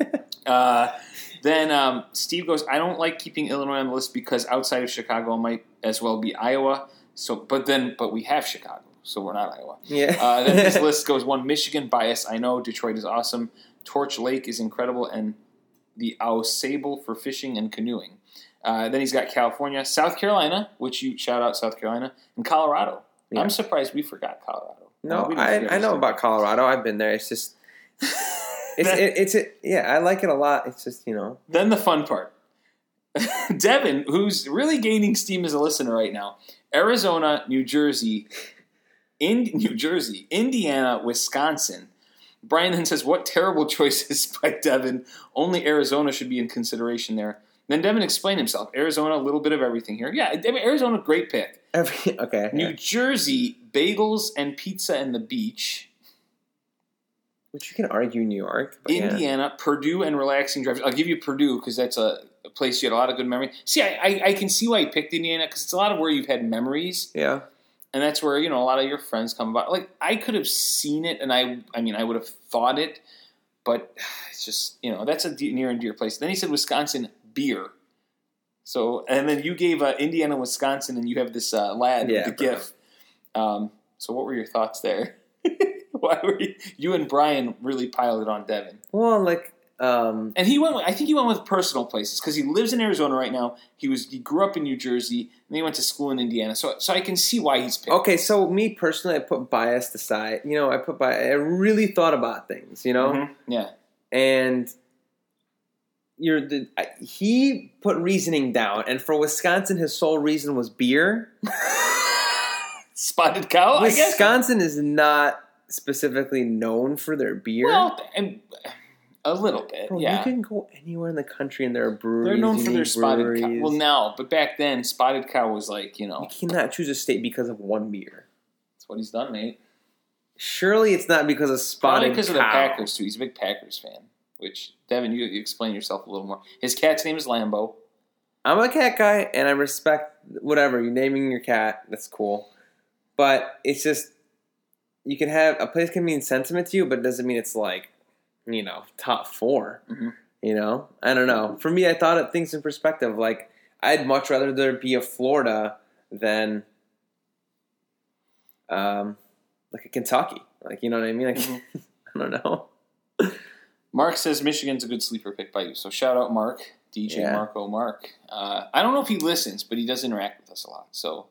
<laughs> uh, then um, Steve goes, I don't like keeping Illinois on the list because outside of Chicago might as well be Iowa. So, but then, but we have Chicago, so we're not Iowa. Yeah. Uh, then his <laughs> list goes one Michigan bias. I know Detroit is awesome. Torch Lake is incredible, and the Au Sable for fishing and canoeing. Uh, then he's got California, South Carolina, which you shout out South Carolina, and Colorado. Yeah. I'm surprised we forgot Colorado. no, I, I know about Colorado. I've been there. It's just, <laughs> it's, That- it, it's, a, yeah, I like it a lot. It's just, you know, Then the fun part. <laughs> Devin, who's really gaining steam as a listener right now, Arizona, New Jersey, in <laughs> New Jersey, Indiana, Wisconsin. Brian then says, "What terrible <laughs> choices by Devin. Only Arizona should be in consideration there." Then Devin explained himself. Arizona, a little bit of everything here. Yeah, I mean, Arizona, great pick. every, <laughs> okay. New yeah. Jersey, bagels and pizza and the beach. Which you can argue New York. But yeah. Indiana, Purdue, and relaxing drives. I'll give you Purdue because that's a, a place you had a lot of good memory. See, I, I, I can see why you picked Indiana because it's a lot of where you've had memories, Yeah. and that's where you know a lot of your friends come about. Like I could have seen it, and I, I mean, I would have thought it, but <sighs> it's just you know that's a near and dear place. Then he said Wisconsin beer. So and then you gave uh, Indiana, Wisconsin, and you have this uh, lad Yeah, the bro. GIF. Um, so what were your thoughts there? <laughs> Why were you, you and Brian really piled it on Devin? Well, like, um, And he went. With, I think he went with personal places because he lives in Arizona right now. He was. He grew up in New Jersey, and he went to school in Indiana. So, so I can see why he's picked. okay, so me personally, I put bias aside. You know, I put bias, I really thought about things, you know? Mhm. Yeah. and you're the I- he put reasoning down, and for Wisconsin, his sole reason was beer. <laughs> Spotted cow. I guess. Wisconsin is not specifically known for their beer. Well, and a little bit. Bro, yeah. you can go anywhere in the country and there are breweries. They're known for their spotted cow. Well, now, but back then, spotted cow was like you know you cannot choose a state because of one beer. that's what he's done, mate. Surely it's not because of Probably spotted because of the. Packers too. He's a big Packers fan. Which Devin, you, you explain yourself a little more. His cat's name is Lambo. I'm a cat guy, and I respect whatever you're naming your cat. That's cool, but it's just you can have a place can mean sentiment to you, but it doesn't mean it's like you know top 4 Mhm. You know, I don't know. For me, I thought of things in perspective. Like I'd much rather there be a Florida than um like a Kentucky. Like you know what I mean? Like Mhm. <laughs> I don't know. Mark says Michigan's a good sleeper pick by you. So shout out Mark, DJ Yeah. Marco Mark. Uh, I don't know if he listens, but he does interact with us a lot. So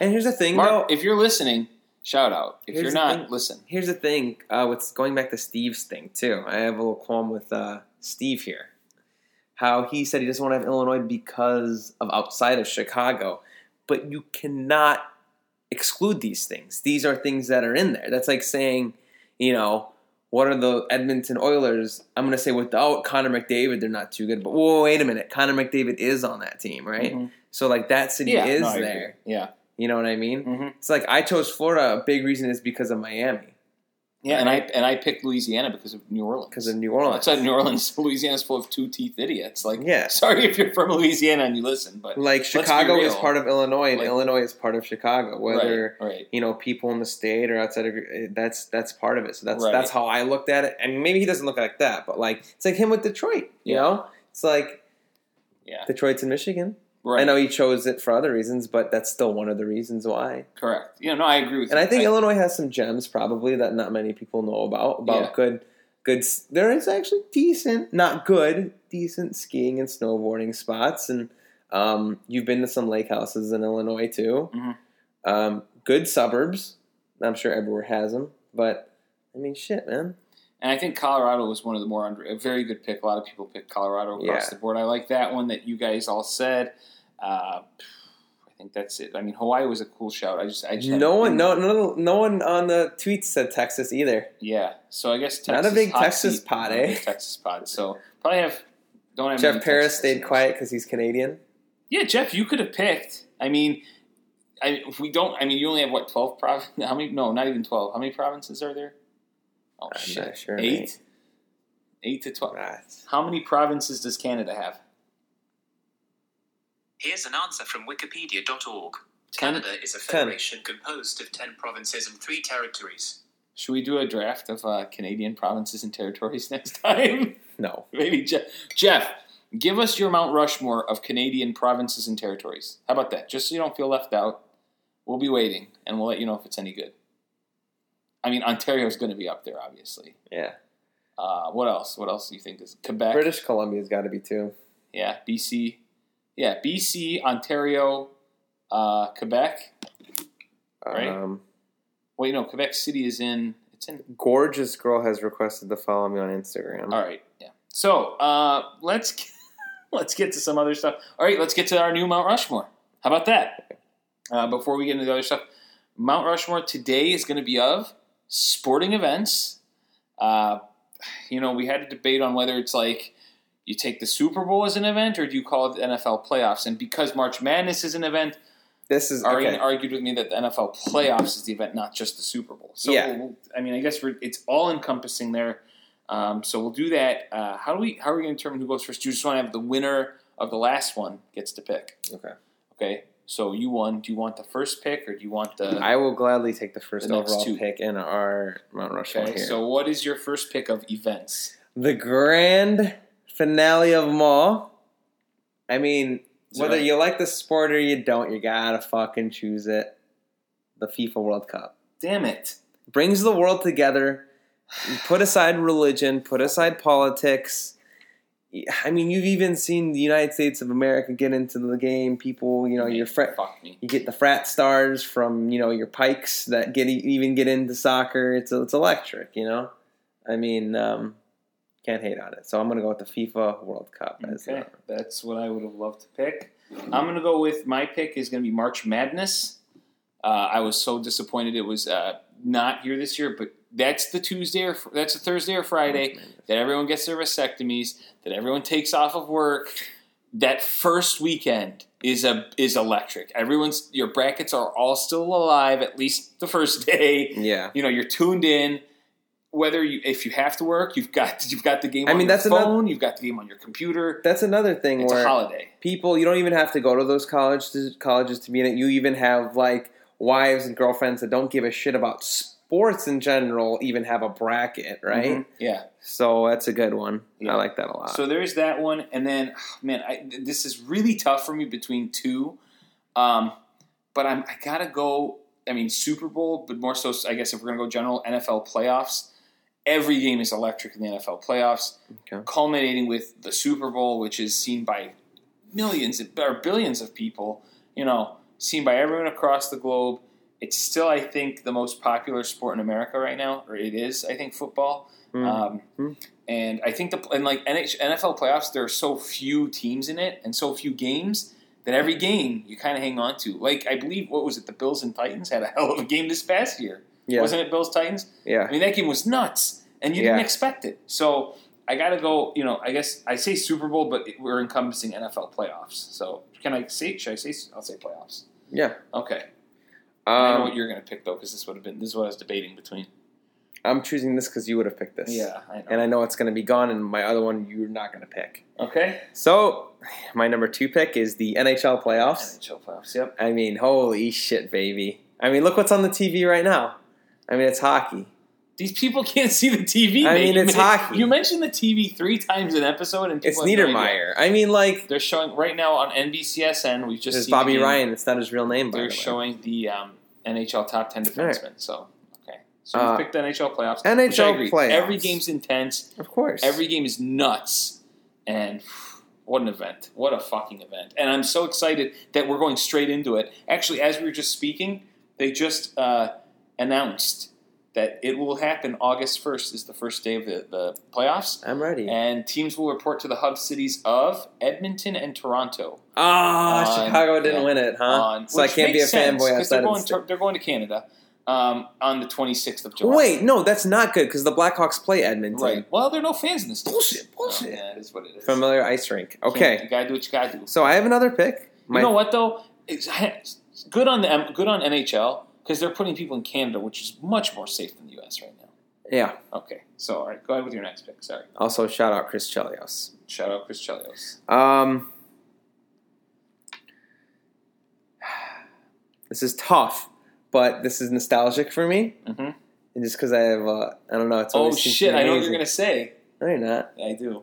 And here's the thing, Mark, though. if you're listening, shout out. If Here's you're not, thing. listen. Here's the thing. Uh, with going back to Steve's thing too, I have a little qualm with uh, Steve here. How he said he doesn't want to have Illinois because of outside of Chicago, but you cannot exclude these things. These are things that are in there. That's like saying, you know, what are the Edmonton Oilers? I'm going to say without Connor McDavid, they're not too good. But whoa, wait a minute, Connor McDavid is on that team, right? Mhm. So like that city Yeah, is no, there. Yeah. You know what I mean? hmm It's like I chose Florida. A big reason is because of Miami, Yeah, and I and I picked Louisiana because of New Orleans. because of New Orleans. outside New Orleans, <laughs> Louisiana's full of two teeth idiots. Like, Yeah. sorry if you're from Louisiana and you listen, but Like Chicago is part of Illinois, and Like- Illinois is part of Chicago. Whether right, right. you know people in the state or outside of that's that's part of it. So that's Right. that's how I looked at it. And maybe he doesn't look like that, but like it's like him with Detroit. You Yeah. know, it's like Yeah. Detroit's in Michigan. Right. I know he chose it for other reasons, but that's still one of the reasons why. Correct. Yeah, no, I agree with And you. And I think Illinois has some gems probably that not many people know about. About Yeah. good, good. There is actually decent, not good, decent skiing and snowboarding spots, and um, you've been to some lake houses in Illinois too. Mhm. Um, good suburbs. I'm sure everywhere has them, but I mean, shit, man. And I think Colorado was one of the more under a very good pick. A lot of people picked Colorado across Yeah. the board. I like that one that you guys all said. Uh, I think that's it. I mean, Hawaii was a cool shout. I just, I just No one, no, no, no one on the tweets said Texas either. Yeah. So I guess Texas, Not a big Texas seat, pod, eh? Texas pod. So probably have don't have Jeff Paris Texas stayed quiet because he's Canadian. Yeah, Jeff, you could have picked. I mean, I, we don't, I mean, you only have what twelve provinces? <laughs> How many? No, not even twelve. How many provinces are there? Oh I'm shit, not sure, eight. mate. Eight to twelve. Right. How many provinces does Canada have? Here's an answer from Wikipedia.org. Ten. Canada is a Ten. federation composed of 10 provinces and 3 territories. Should we do a draft of uh, Canadian provinces and territories <laughs> next time? No. Maybe Jeff. Jeff, give us your Mount Rushmore of Canadian provinces and territories. How about that? Just so you don't feel left out. We'll be waiting, and we'll let you know if it's any good. I mean, Ontario's going to be up there, obviously. Yeah. Uh, what else? What else do you think is Quebec? British Columbia's got to be too. Yeah, BC. Yeah, BC, Ontario, uh, Quebec. Right. Um, Wait, no, Quebec City is in. It's in. gorgeous girl has requested to follow me on Instagram. All right. Yeah. So uh, let's <laughs> let's get to some other stuff. All right, let's get to our new Mount Rushmore. How about that? Uh, before we get into the other stuff, Mount Rushmore today is going to be of sporting events. Uh, you know, we had a debate on whether it's like you take the Super Bowl as an event or do you call it the NFL playoffs? And because March Madness is an event, This is Arian okay. argued with me that the NFL playoffs is the event, not just the Super Bowl. So, Yeah. we'll- I mean, I guess we're, it's all encompassing there. Um, so we'll do that. Uh, how do we? How are we going to determine who goes first? Do you just want to have the winner of the last one gets to pick? Okay. Okay. So you won. Do you want the first pick or do you want the? I will gladly take the first The overall two. pick in our Mount Rushmore okay. here. So what is your first pick of events? the grand finale of them all. I mean, Is whether it- you like the sport or you don't, you gotta fucking choose it. The FIFA World Cup Damn it! brings the world together. Put aside religion, put aside politics. I mean, you've even seen the United States of America get into the game. People, you know, your frat, you get the frat stars from you know your pikes that get even get into soccer. It's it's electric, you know. I mean, um, can't hate on it. So I'm gonna go with the FIFA World Cup Okay, uh, that's what I would have loved to pick. I'm going to go with my pick is going to be March Madness. Uh, I was so disappointed it was uh, not here this year, but that's the Tuesday or that's a Thursday or Friday that everyone gets their vasectomies, that everyone takes off of work. That first weekend is a is electric. Everyone's your brackets are all still alive at least the first day. Yeah, You know you're tuned in. Whether you if you have to work, you've got you've got the game I on mean, your that's another- phone, you've got the game on your computer. that's another thing It's a where holiday. people you don't even have to go to those colleges colleges to be in it. You even have like wives and girlfriends that don't give a shit about sports in general. Even have a bracket, right? Mhm. Yeah. So that's a good one. Yeah. I like that a lot. So there's that one, and then man, I, this is really tough for me between two. Um, but I'm I gotta go. I mean Super Bowl, but more so I guess if we're gonna go general NFL playoffs. Every game is electric in the NFL playoffs, Okay. culminating with the Super Bowl, which is seen by millions or billions of people. You know, seen by everyone across the globe. It's still, I think, the most popular sport in America right now, or it is. I think football. Hmm. Um, Hmm. and I think the and like NH NFL playoffs, there are so few teams in it and so few games that every game you kind of hang on to. Like I believe what was it? The Bills and Titans had a hell of a game this past year, Yeah, wasn't it? Bills Titans. yeah. I mean that game was nuts, and you Yeah. didn't expect it. So I got to go. You know, I guess I say Super Bowl, but we're encompassing NFL playoffs. So can I say? Should I say? I'll say playoffs. Yeah. Okay. I know Um, what you're going to pick though, because this would have been this is what I was debating between. I'm choosing this because you would have picked this. Yeah, I know. And I know it's going to be gone, and my other one you're not going to pick. okay. So, my number two pick is the NHL playoffs. NHL playoffs. Yep. I mean, holy shit, baby. I mean, look what's on the TV right now. I mean, it's hockey. These people <laughs> can't see the TV. I mean, You it's hockey. You mentioned the TV three times an episode, and It's people have no idea. Niedermayer. I mean, like, They're showing right now on NBCSN. We've just seen Bobby. Ryan. It's not his real name, They're the way. showing the um, NHL top ten defensemen. So okay, so Uh, we picked the NHL playoffs. NHL which I agree. playoffs. Every game's intense. Of course. Every game is nuts, and what an event! What a fucking event! And I'm so excited that we're going straight into it. Actually, as we were just speaking, they just uh, announced that it will happen August 1st is the first day of the, the playoffs, I'm ready. and teams will report to the hub cities of Edmonton and Toronto. oh, Chicago didn't yeah, win it, huh? on, so I can't be a fanboy outside they're of going, the to, they're going to Canada um, on the 26th of. July. Wait, no, that's not good because the Blackhawks play Edmonton. Right. Well, there are no fans in this. Bullshit, Oh, bullshit. yeah, it is what it is. Familiar ice rink. Okay. You Okay, gotta do what you gotta do. so I have another pick. My, you know what though? It's <laughs> good on the good on NHL because they're putting people in Canada, which is much more safe than the U.S. right now. Yeah. Okay, so all right, go ahead with your next pick. Sorry, Also, shout out Chris Chelios. shout out Chris Chelios. Um, <sighs> this is tough, but this is nostalgic for me, Mm-hmm. and just because I have, uh, I don't know, it's Oh shit! I know what you're gonna say. No, you're not. I do.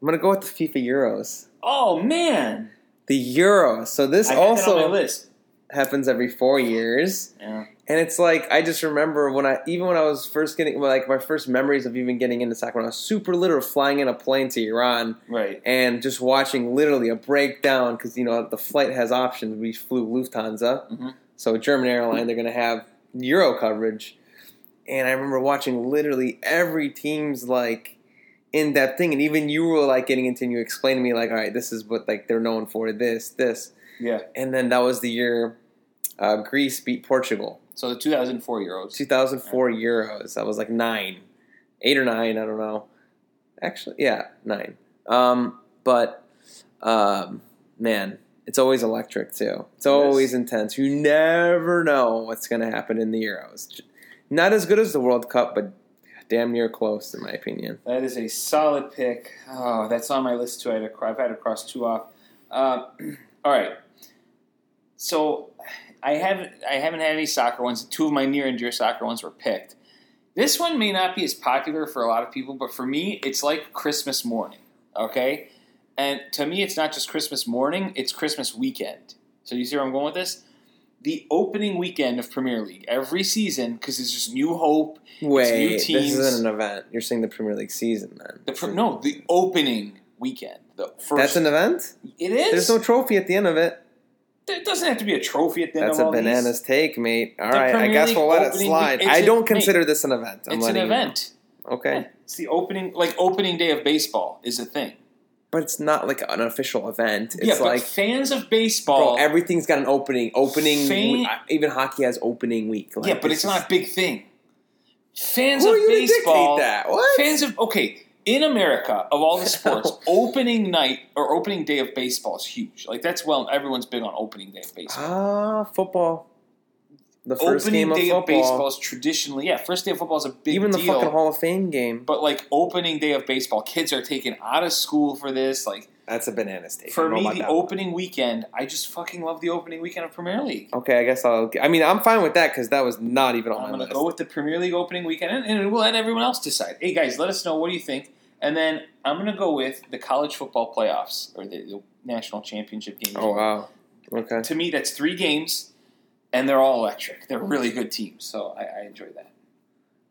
I'm gonna go with the FIFA Euros. Oh man, The Euros. So this I had that on my also list. Happens every four years, Yeah. and it's like I just remember when I, even when I was first getting, like my first memories of even getting into soccer when I was super little, flying in a plane to Iran. Right. and just watching literally a breakdown because you know the flight has options. We flew Lufthansa, Mhm. so German airline they're going to have Euro coverage, and I remember watching literally every team's like in depth thing, and even you were like getting into and you explained to me like, all right, this is what like they're known for, this, this, Yeah. and then that was the year uh, Greece beat Portugal, So the 2004 Euros. 2004 Euros. That was like nine, eight or nine, I don't know. Actually, yeah, nine. Um, but um, man, it's always electric too. It's always intense. You never know what's going to happen in the Euros. Not as good as the World Cup, but damn near close, in my opinion. That is a solid pick. Oh, that's on my list too. I had to, I've had to cross two off. Uh, <clears throat> all right. So I haven't I haven't had any soccer ones. Two of my near and dear soccer ones were picked. This one may not be as popular for a lot of people, but for me, it's like Christmas morning. Okay, and to me, it's not just Christmas morning; it's Christmas weekend. So you see where I'm going with this? The opening weekend of Premier League every season because it's just new hope. Wait, new this isn't an event. You're saying the Premier League season then? The pr- no, the opening weekend. The first. That's an event. It is. There's no trophy at the end of it. There doesn't have to be a trophy at the end of the day. That's of a all bananas take, mate. All The right, I Premier guess League we'll let it opening slide. week- I don't a- consider this an event. I'm It's an letting you know. event. Okay. It's the opening, like opening day of baseball is a thing. But it's not like an official event. It's yeah, but like, fans of bro, baseball. everything's got an opening. Opening. Fan- even hockey has opening week. Like, yeah, but it's not a big thing. Fans Who of are you to dictate baseball. that? What? Fans of okay. In America, of all the sports, <laughs> opening night or opening day of baseball is huge. Like that's well, everyone's big on opening day of baseball. Ah, football. The first opening game of day football. of baseball is traditionally, yeah, first day of football is a big even the deal. fucking Hall of Fame game. But like opening day of baseball, kids are taken out of school for this. Like That's a banana. I for me, the that one. opening weekend, I just fucking love the opening weekend of Premier League. Okay, I guess I'll. I mean, I'm fine with that because that was not even on I'm my gonna go with the Premier League opening weekend, and, and we'll let everyone else decide. Hey guys, let us know what do you think, and then I'm gonna go with the college football playoffs or the, the national championship game. oh wow. Okay. To me, that's three games, and they're all electric. They're really good teams, so I, I enjoy that.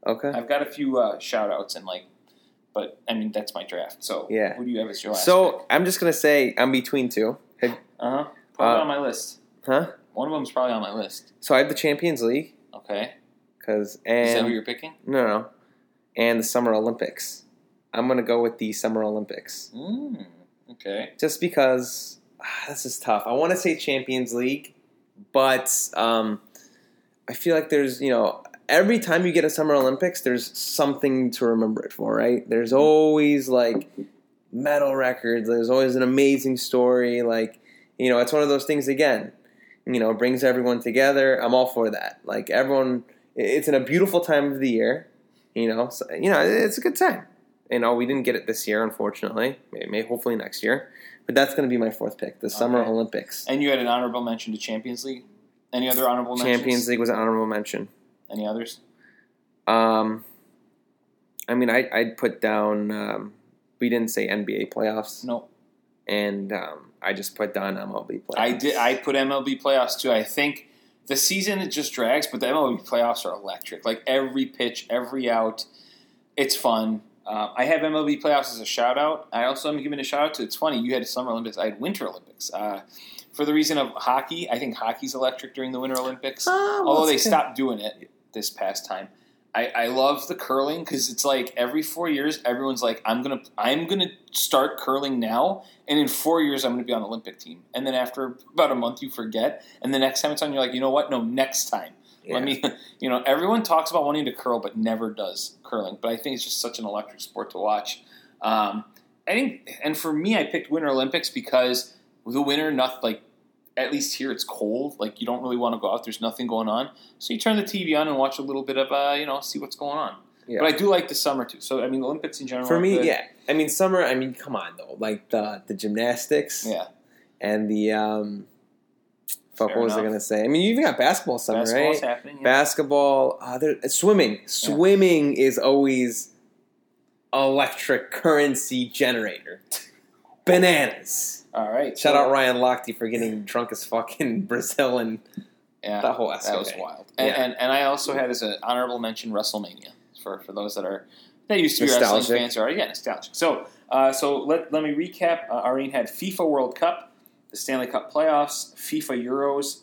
Okay. I've got a few uh, shout outs and like, but I mean that's my draft. So Yeah. who do you have as your last? So I'm just gonna say I'm between two. uh huh, probably uh, on my list. Huh? One of them's probably on my list. So I have the Champions League Okay, because is that who and you're picking? no no, and the Summer Olympics. I'm gonna go with the Summer Olympics Mm, okay, just because this is tough. I want to say Champions League, but um, I feel like there's you know every time you get a Summer Olympics, there's something to remember it for, right? There's always like medal records. There's always an amazing story. Like you know, it's one of those things again. You know, brings everyone together. I'm all for that. Like everyone, it's in a beautiful time of the year. You know, so, you know, it's a good time. You know, we didn't get it this year, unfortunately. Maybe, maybe hopefully next year. But that's going to be my fourth pick, the Summer Olympics. And you had an honorable mention to Champions League. Any other honorable mentions? Champions League was an honorable mention. Any others? Um, I mean, I, I'd put down. Um, we didn't say NBA playoffs, No. and um, I just put down MLB playoffs. I did. I put MLB playoffs too. I think the season it just drags, but the MLB playoffs are electric. Like every pitch, every out, it's fun. Uh, I have MLB playoffs as a shout out. I also am giving a shout out to. It's funny you had Summer Olympics. I had Winter Olympics. Uh, for the reason of hockey, I think hockey's electric during the Winter Olympics. Ah, Although they good. stopped doing it this past time. I, I love the curling because it's like every four years everyone's like I'm gonna I'm gonna start curling now and in four years I'm gonna be on the Olympic team and then after about a month you forget and the next time it's on you're like you know what no next time Yeah. let me <laughs> you know everyone talks about wanting to curl but never does curling but I think it's just such an electric sport to watch um, I think and for me I picked Winter Olympics because the winter not like at least here it's cold. Like you don't really want to go out. There's nothing going on, so you turn the TV on and watch a little bit of uh, you know see what's going on. Yeah. But I do like the summer too. So I mean, Olympics in general For me, yeah. I mean, summer. I mean, come on though. Like the the gymnastics yeah. and the um. Fuck, Fair what was I gonna say? I mean, you even got basketball summer, Basketball's right? happening. Yeah. Basketball, uh, swimming. Swimming is always electric currency generator. <laughs> Bananas. All right. Shout so- out Ryan Lochte for getting drunk as fuck in <laughs> Brazil and Yeah, that whole that was wild. And, Yeah. and and I also had as an honorable mention WrestleMania for for those that are that used to be wrestling Nostalgic. fans are yeah nostalgic. So uh, so let let me recap. Uh, Irene had FIFA World Cup, the Stanley Cup playoffs, FIFA Euros,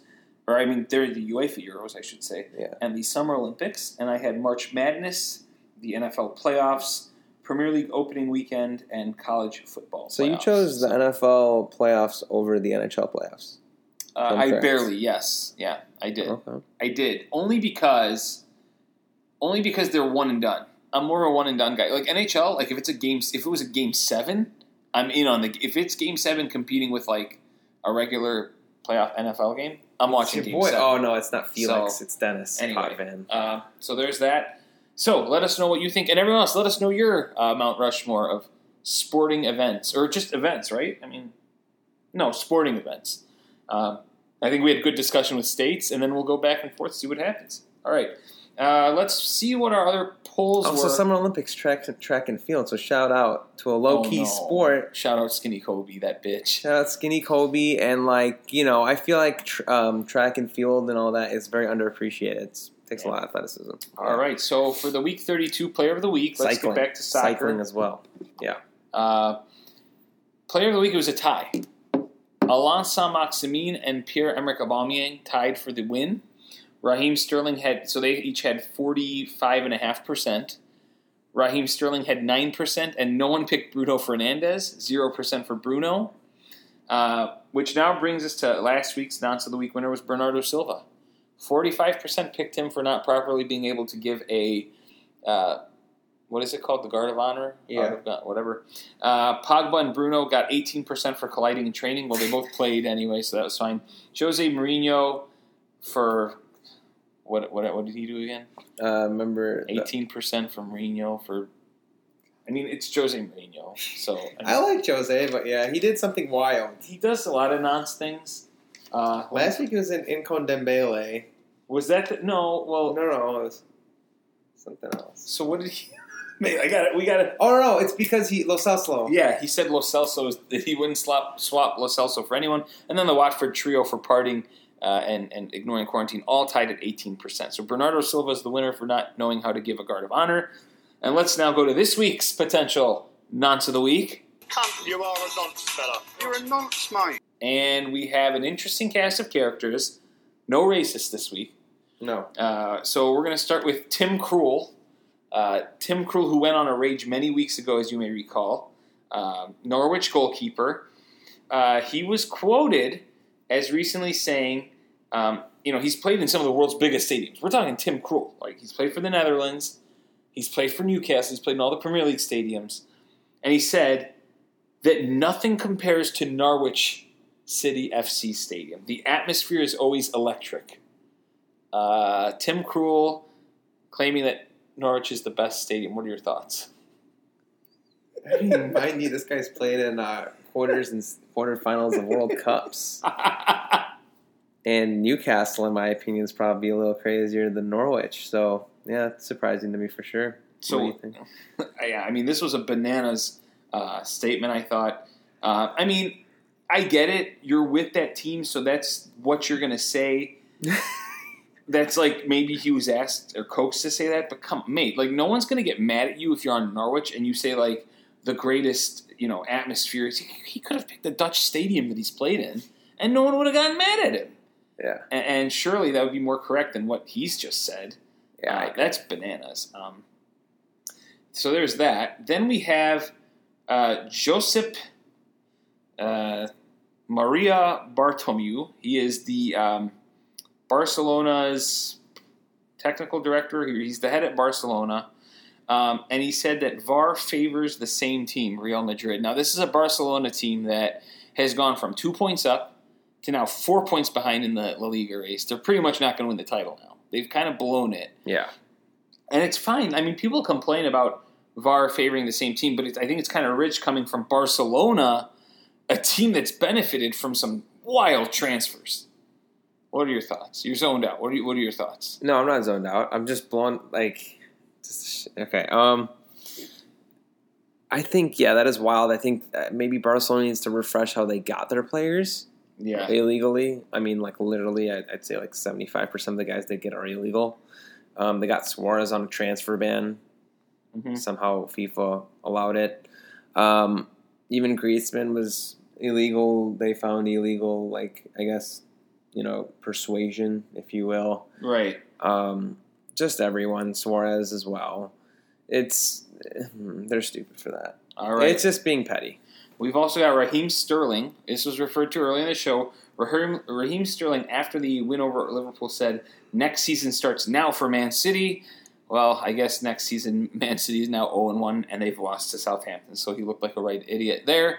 or I mean they're the UEFA Euros I should say, Yeah. and the Summer Olympics. And I had March Madness, the NFL playoffs. Premier League opening weekend and college football. So you chose the NFL playoffs over the NHL playoffs. uh, I barely yes, yeah, I did. Okay. I did only because, only because they're one and done. I'm more of a one and done guy. Like NHL, like if it's a game, if it was a game seven, I'm in on the. If it's game seven competing with like a regular playoff NFL game, I'm watching Your game boy. seven. Oh no, it's not Felix. So, it's Dennis. anyway. Uh, so there's that. So let us know what you think, and everyone else, let us know your uh, Mount Rushmore of sporting events or just events, right? I mean, no sporting events. Um, I think we had good discussion with states, and then we'll go back and forth see what happens. All right, uh, let's see what our other polls Also, were. Summer Olympics track track and field. So shout out to a low key Oh, no. sport. Shout out Skinny Kobe, that bitch. Shout out Skinny Kobe and like you know, I feel like tr- um, track and field and all that is very underappreciated. It's, takes a lot of athleticism. All right, so for the Week 32 Player of the Week, let's cycling, get back to soccer. cycling as well. Yeah. Uh, player of the week it was a tie. Alain Saint Maximin and Pierre Emerick Aubameyang tied for the win. Raheem Sterling had so they each had forty five and a half percent. Raheem Sterling had nine percent, and no one picked Bruno Fernandes. Zero percent for Bruno. Uh, which now brings us to last week's nonce of the week winner was Bernardo Silva. Forty five percent picked him for not properly being able to give a uh, what is it called? The guard of honor? Yeah. God- whatever. Uh, Pogba and Bruno got 18% for colliding in training. Well, they both played anyway, so that was fine. Jose Mourinho for what? What? What did he do again? Uh, remember, 18% from Mourinho for. I mean, it's Jose Mourinho, so I I like Jose, but yeah, he did something wild. he does a lot of nonce things. Uh, Last week he was in Incon Dembele. was that the, no? Well, No, no, it was something else. so what did he? <laughs> Man, I got it. We got it. Oh no, it's because he Lo Celso. Yeah, he said Lo Celso is- that he wouldn't swap swap Lo Celso for anyone, and then the Watford trio for parting uh, and and ignoring quarantine, all tied at eighteen percent. So Bernardo Silva is the winner for not knowing how to give a guard of honor. And let's now go to this week's potential nonce of the week, Cunt, you are a nonce, fella. You're a nonce, mate. and we have an interesting cast of characters. No racist this week. No. Uh, so we're going to start with Tim Krul. Uh, Tim Krul, who went on a rage many weeks ago, as you may recall, um, Norwich goalkeeper. uh, he was quoted as recently saying, um, you know, he's played in some of the world's biggest stadiums. We're talking Tim Krul. Like he's played for the Netherlands, he's played for Newcastle, he's played in all the Premier League stadiums, and he said that nothing compares to Norwich City FC Stadium. The atmosphere is always electric. Uh, Tim Krul claiming that Norwich is the best stadium. What are your thoughts? I mean, mind you, this guy's played in uh, quarters and quarterfinals of World Cups. <laughs> And Newcastle, in my opinion, is probably a little crazier than Norwich. So, yeah, it's surprising to me for sure. So- what do you think? <laughs> yeah, I mean, this was a bananas uh, statement. I thought. Uh, I mean, I get it. You're with that team, so that's what you're going to say. <laughs> that's like maybe he was asked or coaxed to say that, but come, mate, like no one's going to get mad at you if you're on Norwich and you say like the greatest, you know, atmosphere. He, he could have picked the Dutch stadium that he's played in, and no one would have gotten mad at him. Yeah. And, and surely that would be more correct than what he's just said. Yeah, Uh, that's bananas. Um, so there's that. Then we have uh, Josep uh, Maria Bartomeu. He is the um, Barcelona's technical director. He's the head at Barcelona. Um, and he said that VAR favors the same team, Real Madrid. Now, this is a Barcelona team that has gone from two points up to now four points behind in the La Liga race. They're pretty much not going to win the title now. They've kind of blown it yeah. and it's fine. I mean, people complain about VAR favoring the same team, but I think it's kind of rich coming from Barcelona, a team that's benefited from some wild transfers. What are your thoughts? You're zoned out. What are you, What are your thoughts? No, I'm not zoned out. I'm just blown. Like, just, okay. Um, I think yeah, that is wild. I think uh, maybe Barcelona needs to refresh how they got their players Yeah, illegally. I mean, like literally, I'd, I'd say like 75 percent of the guys they get are illegal. Um, they got Suarez on a transfer ban. Mhm. Somehow FIFA allowed it. Um, even Griezmann was illegal. They found illegal, like I guess, you know, persuasion, if you will right. um, just everyone, Suarez as well. It's they're stupid for that. All right. It's just being petty. We've also got Raheem Sterling. This was referred to earlier in the show. Raheem, Raheem Sterling, after the win over Liverpool, said, Next season starts now for Man City. Well, I guess next season, <laughs> Man City is now 0 1, and they've lost to Southampton. So he looked like a right idiot there.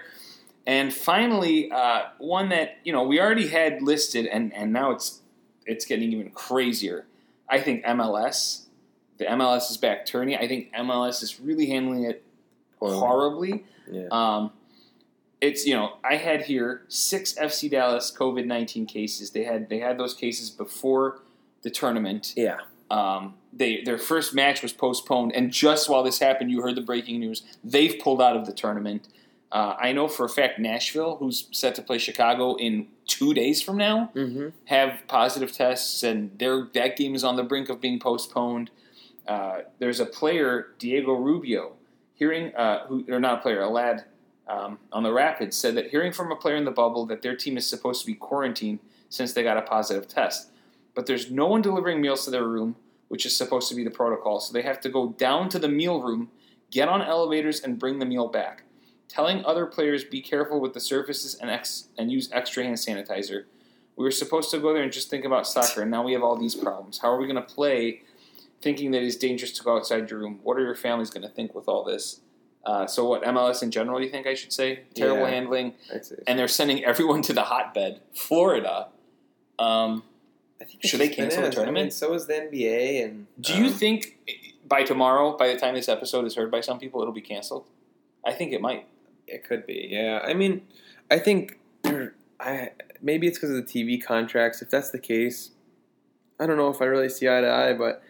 And finally, uh, one that you know we already had listed, and, and now it's it's getting even crazier. I think MLS. The MLS is back turning. I think MLS is really handling it horribly. Yeah. Um, it's you know I had here six FC Dallas COVID nineteen cases. They had they had those cases before the tournament. yeah. Um, they their first match was postponed, and just while this happened, you heard the breaking news. They've pulled out of the tournament. Uh, I know for a fact Nashville, who's set to play Chicago in two days from now, Mm-hmm. have positive tests, and their that game is on the brink of being postponed. Uh, there's a player, Diego Rubio, hearing uh, who or not a player, a lad um, on the Rapids said that hearing from a player in the bubble that their team is supposed to be quarantined since they got a positive test, but there's no one delivering meals to their room, which is supposed to be the protocol. So they have to go down to the meal room, get on elevators, and bring the meal back. Telling other players be careful with the surfaces and ex- and use extra hand sanitizer. We were supposed to go there and just think about soccer, and now we have all these problems. How are we going to play thinking that it's dangerous to go outside your room? What are your families going to think with all this? Uh, so, what MLS in general? You think I should say terrible Yeah. handling, and they're sending everyone to the hotbed, Florida. Um, I think should they cancel the bananas. I mean, tournament? so is the NBA. And do you um, think by tomorrow, by the time this episode is heard by some people, it'll be canceled? I think it might. it could be? Yeah. I mean, I think <clears throat> I maybe it's because of the TV contracts. If that's the case, I don't know if I really see eye to eye, but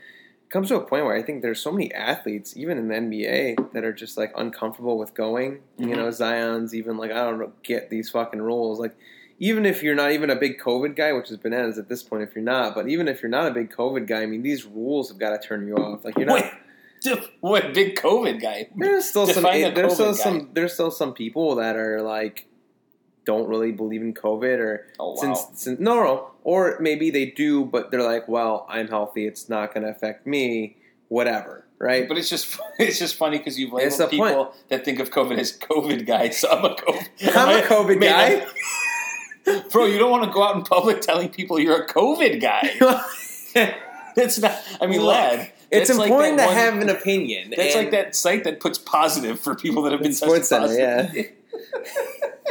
comes to a point where I think there's so many athletes, even in the NBA, that are just like uncomfortable with going. Mhm. You know, Zion's even like I don't know, get these fucking rules. Like, even if you're not even a big COVID guy, which is bananas at this point if you're not, but even if you're not a big COVID guy, I mean, these rules have got to turn you off. Like, you're not. Wait, what big COVID guy? There's still some. Define the There's still guy. some. There's still some people that are like, don't really believe in COVID, or Oh wow! since, since no, no, or maybe they do, but they're like, well, I'm healthy. It's not going to affect me. whatever, right? But it's just <laughs> it's just funny because you've It's labeled the point. people that think of COVID as COVID guys. So <laughs> I'm a COVID. I'm a COVID Man, <laughs> Bro, you don't want to go out in public telling people you're a COVID guy. guy. That's not. I mean, Look, lad. it's that's like important to one- have an opinion. That's like that site that puts positive for people that have been tested Center, positive.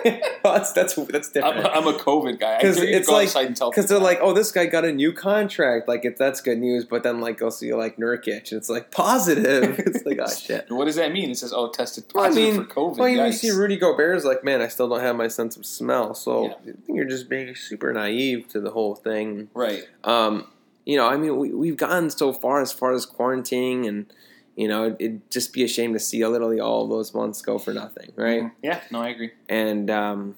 Well, <laughs> that's that's that's I'm, different. I'm a COVID guy. Because dare you to it's go like outside and tell because they're like, oh, this guy got a new contract. Like, if that's good news, but then like go see like Nurkic, and it's like positive. <laughs> it's like, oh shit. What does that mean? It says, "Oh, tested Well, I positive mean, for COVID." well, you see Rudy Gobert is like, man, I still don't have my sense of smell. So Yeah. I think you're just being super naive to the whole thing. right? Um, you know, I mean, we, we've gotten so far as far as quarantining, and you know, it'd, just be a shame to see literally all of those months go for nothing, right? Mhm. Yeah. No, I agree. And um,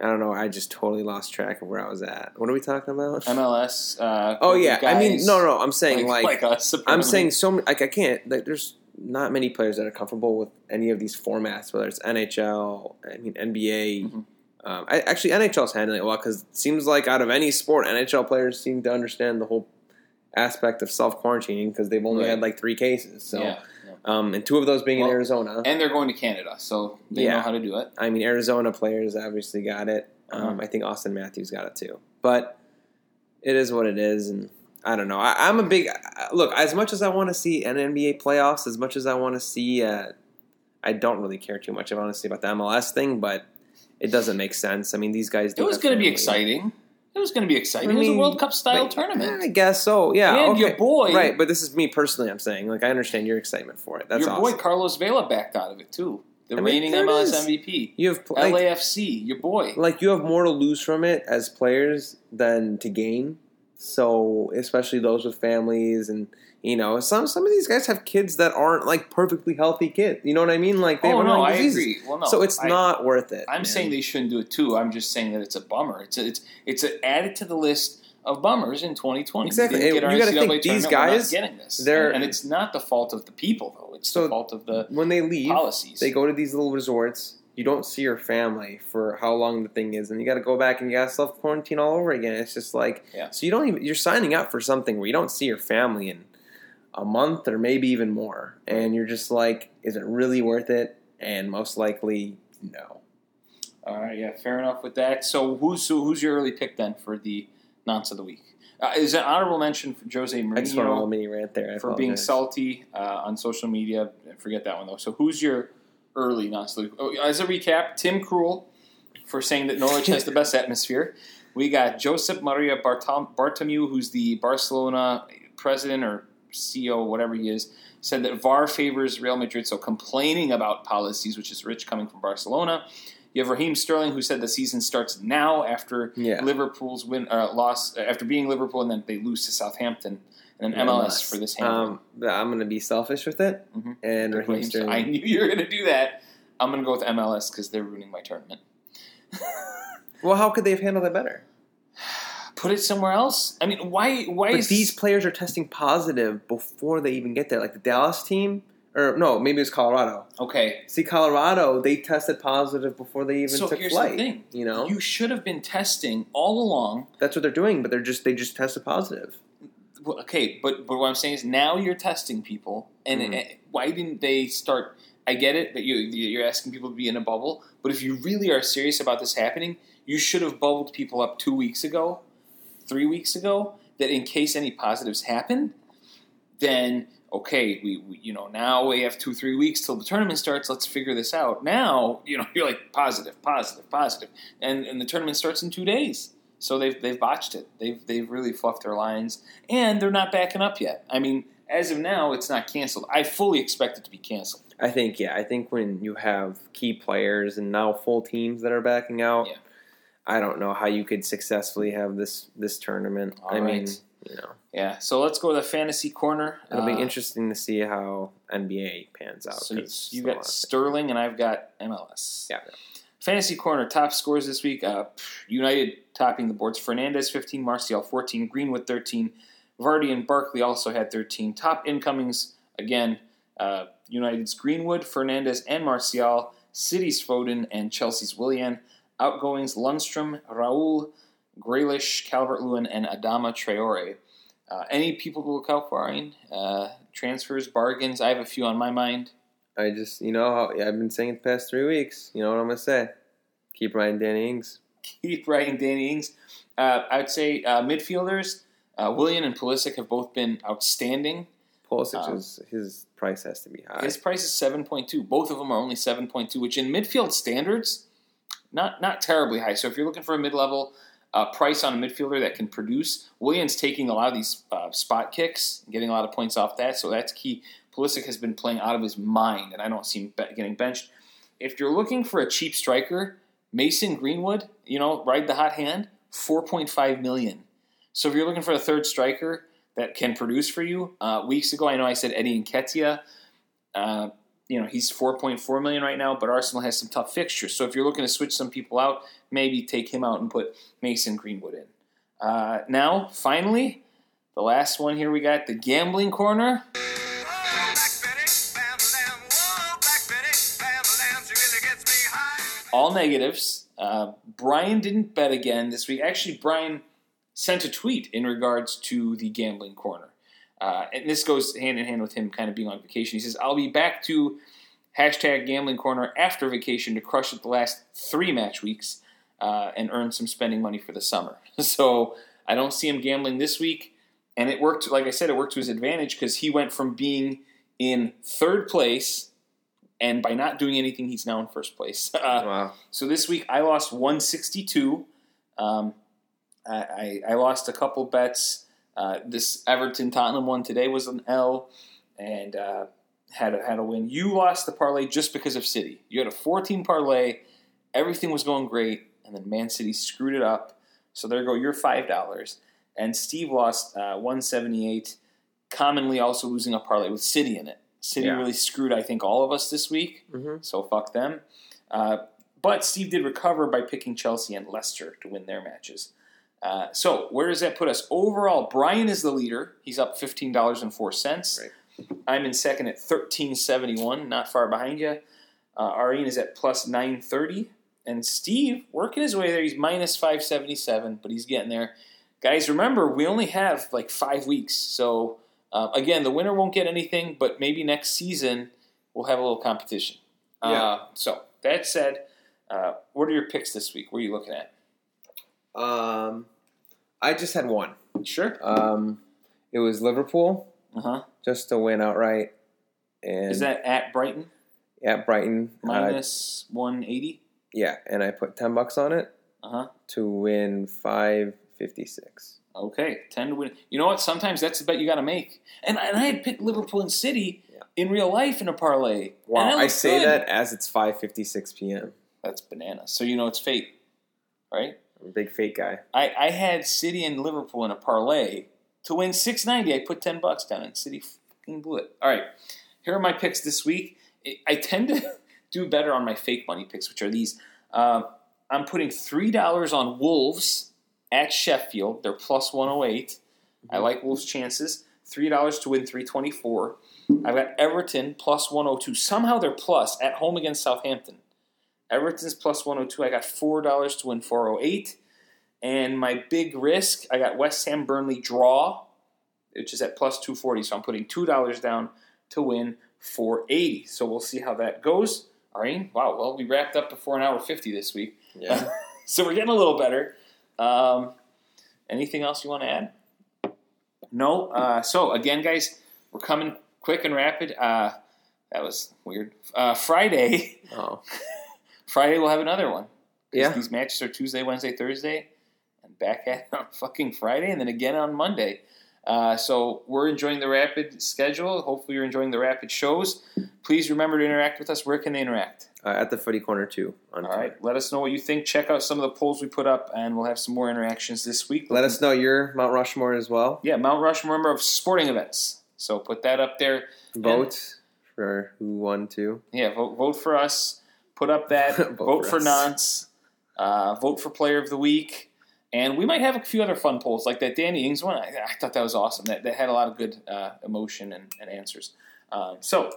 I don't know, I just totally lost track of where I was at. What are we talking about? MLS. Uh, oh yeah, I mean, no, no, I'm saying like, like, like us. I'm saying so many, like I can't. Like, there's not many players that are comfortable with any of these formats, whether it's NHL, I mean NBA. Mhm. Um, I, actually, NHL's handling it well because it seems like out of any sport, NHL players seem to understand the whole aspect of self quarantining because they've only Right. had like three cases. So, yeah. yeah. um, and two of those being Well, in Arizona. And they're going to Canada, so they Yeah. know how to do it. I mean, Arizona players obviously got it. Um, Uh-huh. I think Auston Matthews got it too. But it is what it is, and I don't know. I, I'm a big look. As much as I want to see an NBA playoffs, as much as I want to see, uh, I don't really care too much, honestly, about the MLS thing. But it doesn't make sense. I mean, these guys. It was going to be exciting. It was going to be exciting. I it was a World Cup style Like, tournament. I guess so. Yeah. and okay. your boy, Right, but this is me personally. I'm saying, like, I understand your excitement for it. That's your awesome. boy Carlos Vela backed out of it too. The I mean, reigning MLS is. MVP, you have like, LAFC, your boy. like you have more to lose from it as players than to gain. So especially those with families and you know some some of these guys have kids that aren't like perfectly healthy kids. You know what I mean? Like they oh have no, I agree. Well, no, so it's I- not worth it. I'm man. saying they shouldn't do it too. I'm just saying that it's a bummer. It's a, it's it's a, added to the list of bummers in 2020. Exactly. You gotta think, these guys, getting this, they're- and, and it's not the fault of the people though. It's So the fault of the when they leave, policies. they go to these little resorts. You don't see your family for how long the thing is, and you got to go back and you got to self quarantine all over again. It's just like Yeah. so you don't even you're signing up for something where you don't see your family in a month or maybe even more, and you're just like, is it really worth it? And most likely, no. All right, yeah, fair enough with that. So who's so who's your early pick then for the nonce of the week? Uh, is an honorable mention for Jose Mourinho. I just went on a little mini rant there. I for being salty uh, on social media. Forget that one though. So who's your early nonce of the week? Oh, as a recap, Tim Krul for saying that Norwich has the <laughs> best atmosphere. We got Josep Maria Bartom- Bartomeu, who's the Barcelona president or CEO, whatever he is, said that VAR favors Real Madrid, so complaining about policies, which is rich coming from Barcelona. You have Raheem Sterling, who said the season starts now after Yeah. Liverpool's win uh, loss after being Liverpool, and then they lose to Southampton, and then MLS, for this handling. Um, I'm going to be selfish with it, Mhm. and Raheem Raheem Sterling- Sterling. I knew you were going to do that. I'm going to go with MLS because they're ruining my tournament. <laughs> Well, how could they have handled that better? Put it somewhere else. I mean, why? Why But is these players are testing positive before they even get there. Like the Dallas team, or no, maybe it's Colorado. okay? See, Colorado, they tested positive before they even So took here's flight. the thing. You know, You should have been testing all along. that's what they're doing, but they're just they just tested positive. Well, Okay, but but what I'm saying is now you're testing people, and Mhm. uh, why didn't they start? I get it that you you're asking people to be in a bubble, but if you really are serious about this happening, you should have bubbled people up two weeks ago, three weeks ago, that in case any positives happen, then okay, we, we you know now we have two three weeks till the tournament starts. Let's figure this out. Now you know <laughs> you're like positive, positive, positive, and and the tournament starts in two days. So they've they've botched it. They've they've really fluffed their lines, and they're not backing up yet. I mean, as of now, it's not canceled. I fully expect it to be canceled. I think, yeah, I think when you have key players and now full teams that are backing out, Yeah. I don't know how you could successfully have this this tournament. All I mean, you know, Yeah. So let's go to the fantasy corner. it'll Uh, be interesting to see how NBA pans out. So you, 'cause you so got Sterling, and I've got MLS. Yeah. Fantasy corner top scores this week. Uh, United topping the boards. Fernandes fifteen, Martial fourteen, Greenwood thirteen, Vardy and Barkley also had thirteen. Top incomings again. Uh, United's Greenwood, Fernandes, and Martial. City's Foden and Chelsea's Willian. Outgoings Lundstram, Raul, Grealish, Calvert Lewin, and Adama Traoré. Uh, any people to look out for, Arian? Uh, transfers, bargains. I have a few on my mind. I just, you know, I've been saying it the past three weeks. You know what I'm gonna say? Keep writing Danny Ings. Keep writing Danny Ings. Uh, I would say uh, midfielders. Uh, Willian and Pulisic have both been outstanding. Pulisic Um, is his price has to be high. His price is seven point two. Both of them are only seven point two, which in midfield standards, not not terribly high. So if you're looking for a mid level uh, price on a midfielder that can produce, Willian's taking a lot of these uh, spot kicks, and getting a lot of points off that. So that's key. Pulisic has been playing out of his mind, and I don't see him getting benched. If you're looking for a cheap striker, Mason Greenwood, you know, ride the hot hand, four point five million. So if you're looking for a third striker that can produce for you, uh, weeks ago I know I said Eddie Nketiah. Uh, you know he's 4.4 million right now, but Arsenal has some tough fixtures. So if you're looking to switch some people out, maybe take him out and put Mason Greenwood in. Uh, now, finally, the last one here we got the gambling corner. All negatives. Uh, Brian didn't bet again this week. Actually, Brian sent a tweet in regards to the gambling corner. Uh, and this goes hand in hand with him kind of being on vacation. He says, I'll be back to hashtag gambling corner after vacation to crush it the last three match weeks uh, and earn some spending money for the summer. <laughs> so I don't see him gambling this week. And it worked, like I said, it worked to his advantage because he went from being in third place, and by not doing anything, he's now in first place. <laughs> Uh, wow. so this week I lost 162. Um, I, I, I lost a couple bets. Uh, this Everton Tottenham one today was an L, and uh, had a, had a win. You lost the parlay just because of City. You had a 14 parlay. Everything was going great, and then Man City screwed it up. So there you go. You're five dollars. And Steve lost uh, 178. Commonly also losing a parlay with City in it. City Yeah. really screwed, I think, all of us this week. hmm So fuck them. Uh, but Steve did recover by picking Chelsea and Leicester to win their matches. Uh, so where does that put us overall? Brian is the leader. He's up fifteen dollars and four cents. Right. I'm in second at thirteen seventy one, not far behind you. Uh, Areen is at plus nine thirty, and Steve working his way there. He's minus five seventy seven, but he's getting there. Guys, remember we only have like five weeks, so uh, again the winner won't get anything, but maybe next season we'll have a little competition. Yeah. Uh, so that said, uh, what are your picks this week? What are you looking at? Um, I just had one. Sure. Um, it was Liverpool Uh huh. just to win outright, and Is that at Brighton at Brighton uh, minus one eighty? yeah, and I put ten bucks on it Uh huh. to win five fifty six. Okay, ten to win. You know what? Sometimes that's the bet you got to make. And, and I had picked Liverpool and City Yeah. in real life in a parlay. Wow, I say good. that as it's five fifty six p.m. That's bananas. So you know it's fate, right? Big fake guy. I, I had City and Liverpool in a parlay to win six ninety. I put ten bucks down, and City fucking blew it. All right, here are my picks this week. I- tend to <laughs> do better on my fake money picks, which are these. Uh, I'm putting three dollars on Wolves at Sheffield. They're plus one hundred eight. I like Wolves' chances. Three dollars to win three twenty four. I've got Everton plus one hundred two. Somehow they're plus at home against Southampton. Everton's plus 102. I got $4 to win 408. And my big risk, I got West Ham Burnley draw, which is at plus 240. So I'm putting $2 down to win 480. So we'll see how that goes. Areen, wow, well, we wrapped up before an hour 50 this week. Yeah. <laughs> so we're getting a little better. Um, anything else you want to add? No. Uh, so again, guys, we're coming quick and rapid. Uh, that was weird. Uh, Friday, oh, <laughs> Friday we'll have another one. Yeah. These matches are Tuesday, Wednesday, Thursday, and back at <laughs> on fucking Friday, and then again on Monday. Uh, so we're enjoying the rapid schedule. Hopefully, you're enjoying the rapid shows. Please remember to interact with us. Where can they interact? uh, at the footy corner too. All right. Let us know what you think. Check out some of the polls we put up, and we'll have some more interactions this week. Let us know your Mount Rushmore as well. Yeah, Mount Rushmore member of sporting events. So put that up there. Vote for who won too. Yeah, vote, vote for us. Put up that. <laughs> vote, Vote for, for. Nonce. Uh, vote for Player of the Week. And we might have a few other fun polls, like that Danny Ings one. I, I thought that was awesome. That, that had a lot of good uh, emotion and, and answers. Um, so,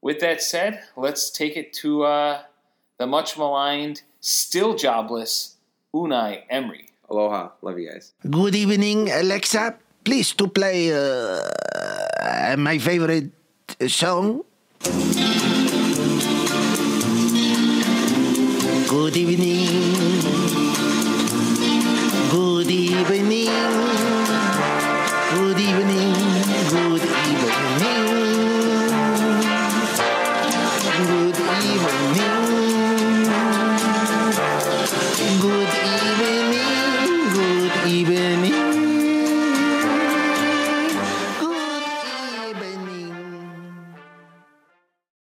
with that said, let's take it to uh, the much maligned, still jobless Unai Emery. Aloha, love you guys. Good evening, Alexa. please to play uh, my favorite song. Good evening. Good evening.